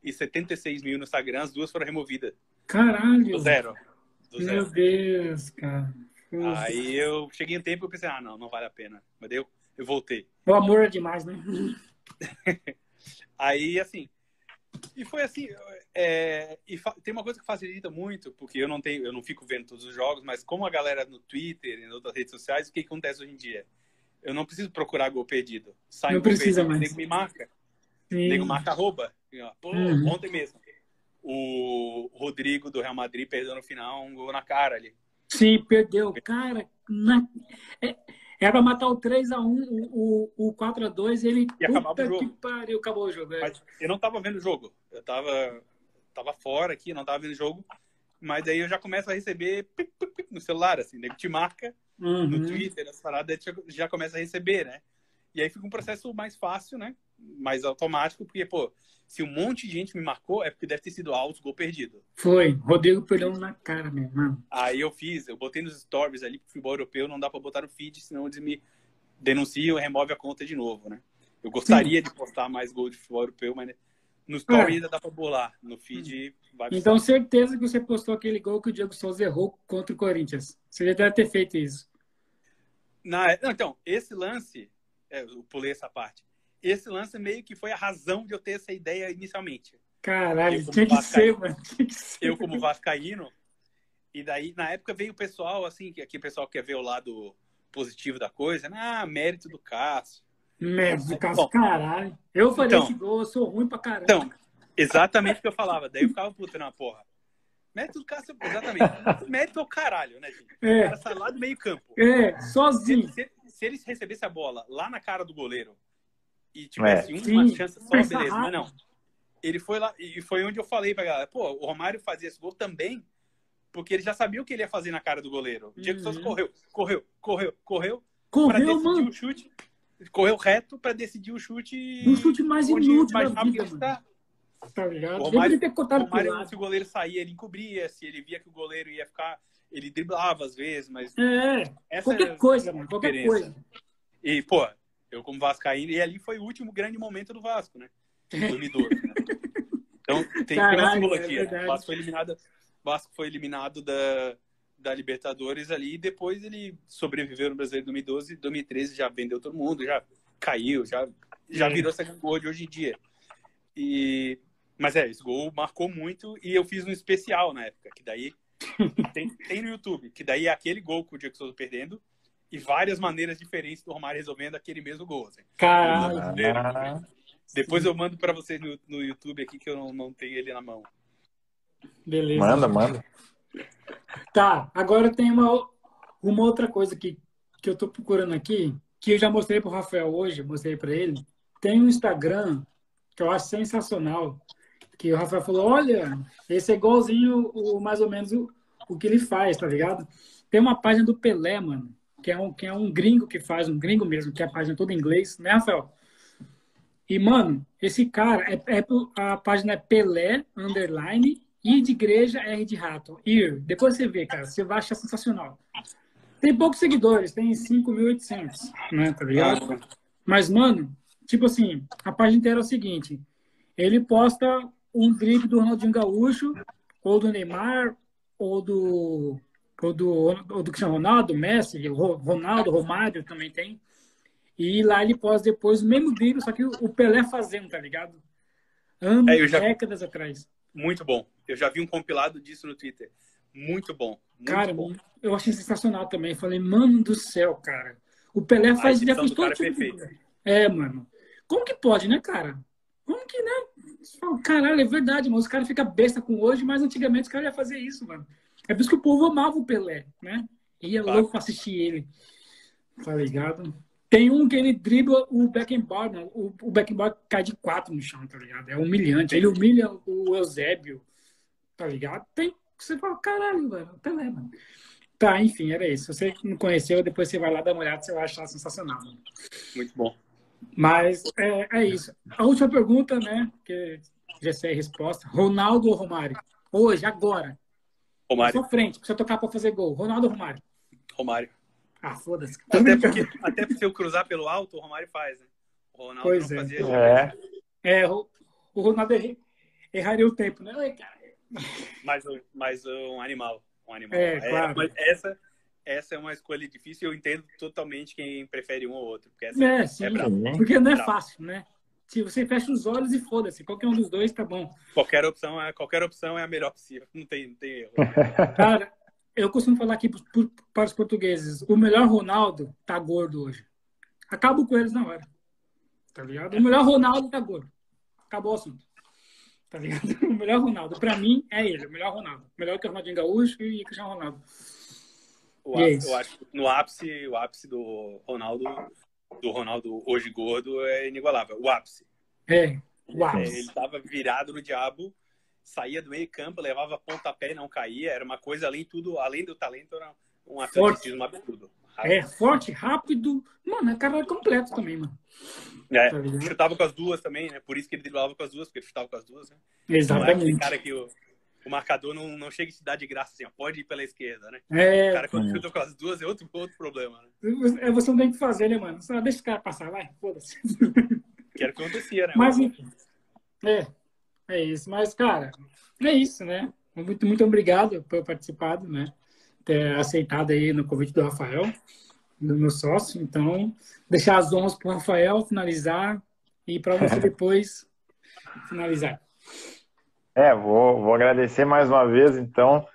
e 76 mil no Instagram, as duas foram removidas. Caralho! Do zero. Do Meu zero. Deus, cara. Aí eu cheguei um tempo e pensei, ah, não, não vale a pena. Mas eu, eu voltei. O amor é demais, né? Aí, assim, e foi assim, é, e tem uma coisa que facilita muito, porque eu não tenho, eu não fico vendo todos os jogos, mas como a galera no Twitter e em outras redes sociais, o que acontece hoje em dia? Eu não preciso procurar gol perdido. Sai não um precisa perdido, mais. o nego me marca. O nego marca arroba. Pô, uhum. ontem mesmo. O Rodrigo do Real Madrid perdeu no final um gol na cara ali. Sim, perdeu. Cara, na... é, era pra matar o 3x1, o, o, o 4x2, ele. E acabava o jogo. que pariu, acabou o jogo. É. Mas eu não tava vendo o jogo. Eu tava, tava fora aqui, não tava vendo o jogo. Mas aí eu já começo a receber no celular, assim, nego te marca uhum. no Twitter, as paradas, já começa a receber, né? E aí fica um processo mais fácil, né? Mais automático, porque, pô, se um monte de gente me marcou, é porque deve ter sido alto gol perdido. Foi, Rodrigo perdeu na cara mesmo, mano. Aí eu fiz, eu botei nos stories ali, pro futebol europeu não dá pra botar no feed, senão eles me denunciam e remove a conta de novo, né? Eu gostaria Sim. de postar mais gol de futebol europeu, mas no story é. ainda dá pra bolar. No feed vai Então, certeza que você postou aquele gol que o Diego Souza errou contra o Corinthians. Você já deve ter feito isso. Na, não, então, esse lance, é, eu pulei essa parte. Esse lance meio que foi a razão de eu ter essa ideia inicialmente. Caralho, tinha que, ser, mano. Eu, como Vascaíno, e daí, na época, veio o pessoal, assim, que aqui o pessoal quer ver o lado positivo da coisa, né? Ah, mérito do Cássio. Mérito do Cássio, Bom, caralho. Eu falei então, esse gol, eu sou ruim pra caralho. Então, exatamente o que eu falava. Daí eu ficava puta na porra. Mérito do Cássio, exatamente. Mérito é o caralho, né, gente? É. O cara sai lá do meio campo. É, sozinho. Se, se, se ele recebesse a bola lá na cara do goleiro e tivesse é. uma Sim, chance só, beleza. Mas não. Ele foi lá, e foi onde eu falei pra galera, pô, o Romário fazia esse gol também, porque ele já sabia o que ele ia fazer na cara do goleiro. O Diego uhum. Souza correu, correu, correu, correu, correu pra decidir mano. o chute. Correu reto pra decidir o chute. O chute mais inútil mais que ele está. Tá ligado? O Romário, ter cortado o Romário, se o goleiro saía, ele encobria. Se ele via que o goleiro ia ficar, ele driblava às vezes, mas. É, qualquer coisa, mano. Qualquer coisa. E, pô, eu como Vascaíno, e ali foi o último grande momento do Vasco, né? Em 2012. né? Então, tem Caralho, simbologia. É o Vasco foi eliminado, Vasco foi eliminado da, da Libertadores ali, e depois ele sobreviveu no Brasileiro 2012, 2013 já vendeu todo mundo, já caiu, já, já virou essa gol de hoje em dia. E mas é, esse gol marcou muito e eu fiz um especial na época, que daí tem, tem, no YouTube, que daí é aquele gol com o Diego Souza perdendo e várias maneiras diferentes do Romário resolvendo aquele mesmo gol. Assim. Caralho! Depois eu mando para vocês no, no, YouTube aqui que eu não, não tenho ele na mão. Beleza. Manda, manda. Tá, agora tem uma, uma outra coisa que, que eu tô procurando aqui, que eu já mostrei pro Rafael hoje, mostrei para ele. Tem um Instagram que eu acho sensacional, que o Rafael falou, olha, esse é igualzinho o, mais ou menos o, o que ele faz, tá ligado? Tem uma página do Pelé, mano, que é um, que é um gringo que faz, um gringo mesmo, que é a página toda em inglês, né, Rafael? E, mano, esse cara, é, é, a página é Pelé, underline, I de igreja, R de rato. Ir. Depois você vê, cara, você vai achar sensacional. Tem poucos seguidores, tem 5.800, né, tá ligado? Mas, mano, tipo assim, a página inteira é o seguinte, ele posta um drible do Ronaldinho Gaúcho, ou do Neymar, ou do, ou do, ou do Cristiano Ronaldo, Messi, Ronaldo, Romário também tem. E lá ele posta depois o mesmo drible, só que o Pelé fazendo, tá ligado? Anos, é, já... décadas atrás. Muito bom. Eu já vi um compilado disso no Twitter. Muito bom. Muito cara, bom. eu achei sensacional também. Falei, mano do céu, cara. O Pelé faz já fez todo tipo. É, mano. Como que pode, né, cara? Como que, né? Caralho, é verdade, mano. Os caras ficam besta com hoje, mas antigamente os caras iam fazer isso, mano. É por isso que o povo amava o Pelé, né? Ia claro. louco pra assistir ele. Tá ligado? Tem um que ele dribla o Beckenbauer, mano. O, o Beckenbauer cai de quatro no chão, tá ligado? É humilhante. Ele humilha o Eusébio, tá ligado? Tem. Você fala, caralho, mano, Pelé, mano. Tá, enfim, era isso. Se você não conheceu, depois você vai lá dar uma olhada, você vai achar sensacional. Mano. Muito bom. Mas é, é isso. A última pergunta, né? Que já sei a resposta. Ronaldo ou Romário? Hoje, agora. Romário. Na sua frente, precisa tocar para fazer gol. Ronaldo ou Romário? Romário. Ah, foda-se. Até porque, até se eu cruzar pelo alto, o Romário faz, né? O Ronaldo pois não é. fazia. É. é, o, o Ronaldo erraria o tempo, né? Mas, mas um animal. Um animal. É, é claro. Mas essa, essa é uma escolha difícil. Eu entendo totalmente quem prefere um ou outro. Porque essa é, sim, é Porque não é fácil, né? Se você fecha os olhos e foda-se, qualquer um dos dois tá bom. Qualquer opção é, qualquer opção é a melhor possível. Não tem, não tem erro. Cara, eu costumo falar aqui para os portugueses: o melhor Ronaldo tá gordo hoje. Acabo com eles na hora. Tá ligado? O melhor Ronaldo tá gordo. Acabou o assunto. Tá ligado? O melhor Ronaldo, para mim, é ele, o melhor Ronaldo. Melhor que o Ronaldinho Gaúcho e o Cristiano Ronaldo. O ápice, eu acho que no ápice, o ápice do Ronaldo, do Ronaldo hoje gordo é inigualável. O ápice. É, o ápice. Ele estava virado no diabo, saía do meio campo, levava pontapé e não caía. Era uma coisa além tudo, além do talento, era um atleticismo absurdo. É, forte, rápido. Mano, é cara completo também, mano. É, tá chutava com as duas também, né? Por isso que ele driblava com as duas, porque ele chutava com as duas, né? Exatamente. Não é cara que o, o marcador não, não chega e te dá de graça assim, ó, pode ir pela esquerda, né? É. O cara quando chuta com as duas é outro, outro problema, né? É, você não tem que fazer, né, mano? Só deixa o cara passar, vai, foda-se. Que era o que acontecia, né? Mas, enfim. É, é isso. Mas, cara, é isso, né? Muito, muito obrigado por participado, né? Ter aceitado aí no convite do Rafael, do meu sócio. Então, deixar as honras para o Rafael finalizar e para você depois finalizar. É, vou, vou agradecer mais uma vez, então,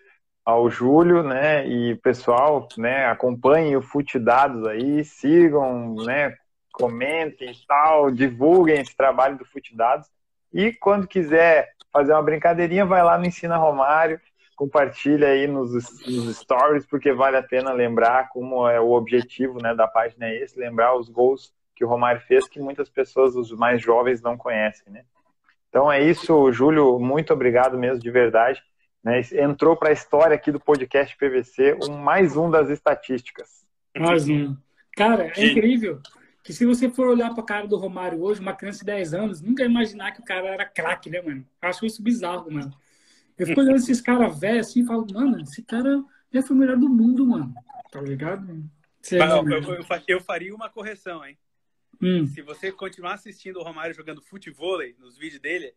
ao Júlio, né, e pessoal, né, acompanhem o Fute Dados aí, sigam, né, comentem e tal, divulguem esse trabalho do Fute Dados. E quando quiser fazer uma brincadeirinha, vai lá no Ensina Romário, compartilha aí nos, nos stories, porque vale a pena lembrar como é o objetivo né, da página é esse, lembrar os gols que o Romário fez, que muitas pessoas, os mais jovens, não conhecem, né? Então é isso, Júlio, muito obrigado mesmo, de verdade. Né? Entrou para a história aqui do podcast PVC, um, mais um das estatísticas. Mais um. Cara, é incrível que se você for olhar para a cara do Romário hoje, uma criança de 10 anos, nunca ia imaginar que o cara era craque, né, mano? Eu acho isso bizarro, mano. Eu fico olhando esses caras velhos assim e falo, mano, esse cara já foi o melhor do mundo, mano. Tá ligado? Você, eu, eu, eu, eu, faria uma correção, hein? Hum. Se você continuar assistindo o Romário jogando futebol nos vídeos dele,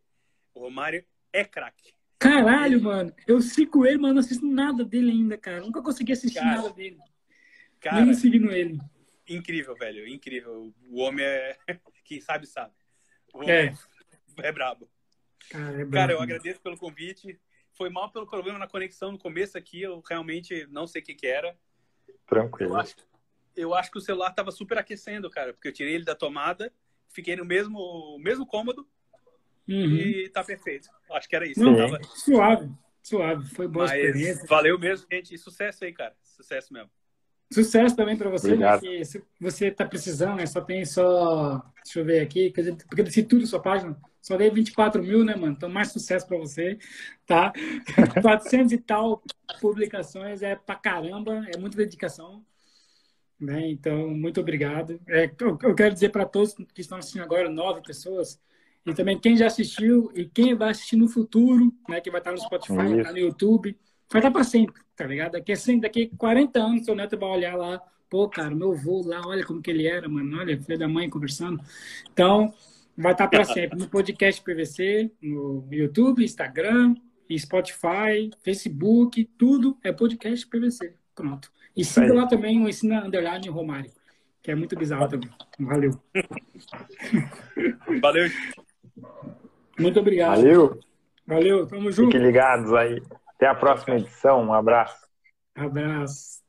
o Romário é craque. Caralho, mano. Eu sigo ele, mano. Não assisto nada dele ainda, cara. Nunca consegui assistir cara, nada dele. Cara, Nem seguindo ele incrível, velho. Incrível. O homem é. Quem sabe, sabe. O homem é, é brabo. Cara, é brabo. Cara, eu agradeço pelo convite. Foi mal pelo problema na conexão no começo aqui. Eu realmente não sei o que, que era. Tranquilo. Eu acho, eu acho que o celular tava super aquecendo, cara, porque eu tirei ele da tomada, fiquei no mesmo, mesmo cômodo uhum. e tá perfeito. Acho que era isso. Não, tava... Suave, suave. Foi boa Mas experiência. Valeu mesmo, gente. Sucesso aí, cara. Sucesso mesmo. Sucesso também para você, né, se você está precisando, né, só tem só. Deixa eu ver aqui, porque eu tudo na sua página, só dei 24 mil, né, mano? Então, mais sucesso para você, tá? 400 e tal publicações é pra caramba, é muita dedicação. Né? Então, muito obrigado. É, eu, eu quero dizer para todos que estão assistindo agora, nove pessoas, e também quem já assistiu e quem vai assistir no futuro, né, que vai estar no Spotify, vai estar no YouTube, vai estar para sempre, tá ligado? Daqui, assim, daqui 40 anos, seu neto vai olhar lá, pô, cara, meu avô lá, olha como que ele era, mano, olha, filho da mãe conversando. Então, vai estar para sempre no podcast PVC, no YouTube, Instagram, Spotify, Facebook, tudo é podcast PVC. Pronto. E siga lá também o Ensina Underline Romário, que é muito bizarro também. Valeu. Valeu. Muito obrigado. Valeu. Valeu, tamo junto. Fiquem ligados aí. Até a próxima edição. Um abraço. Abraço.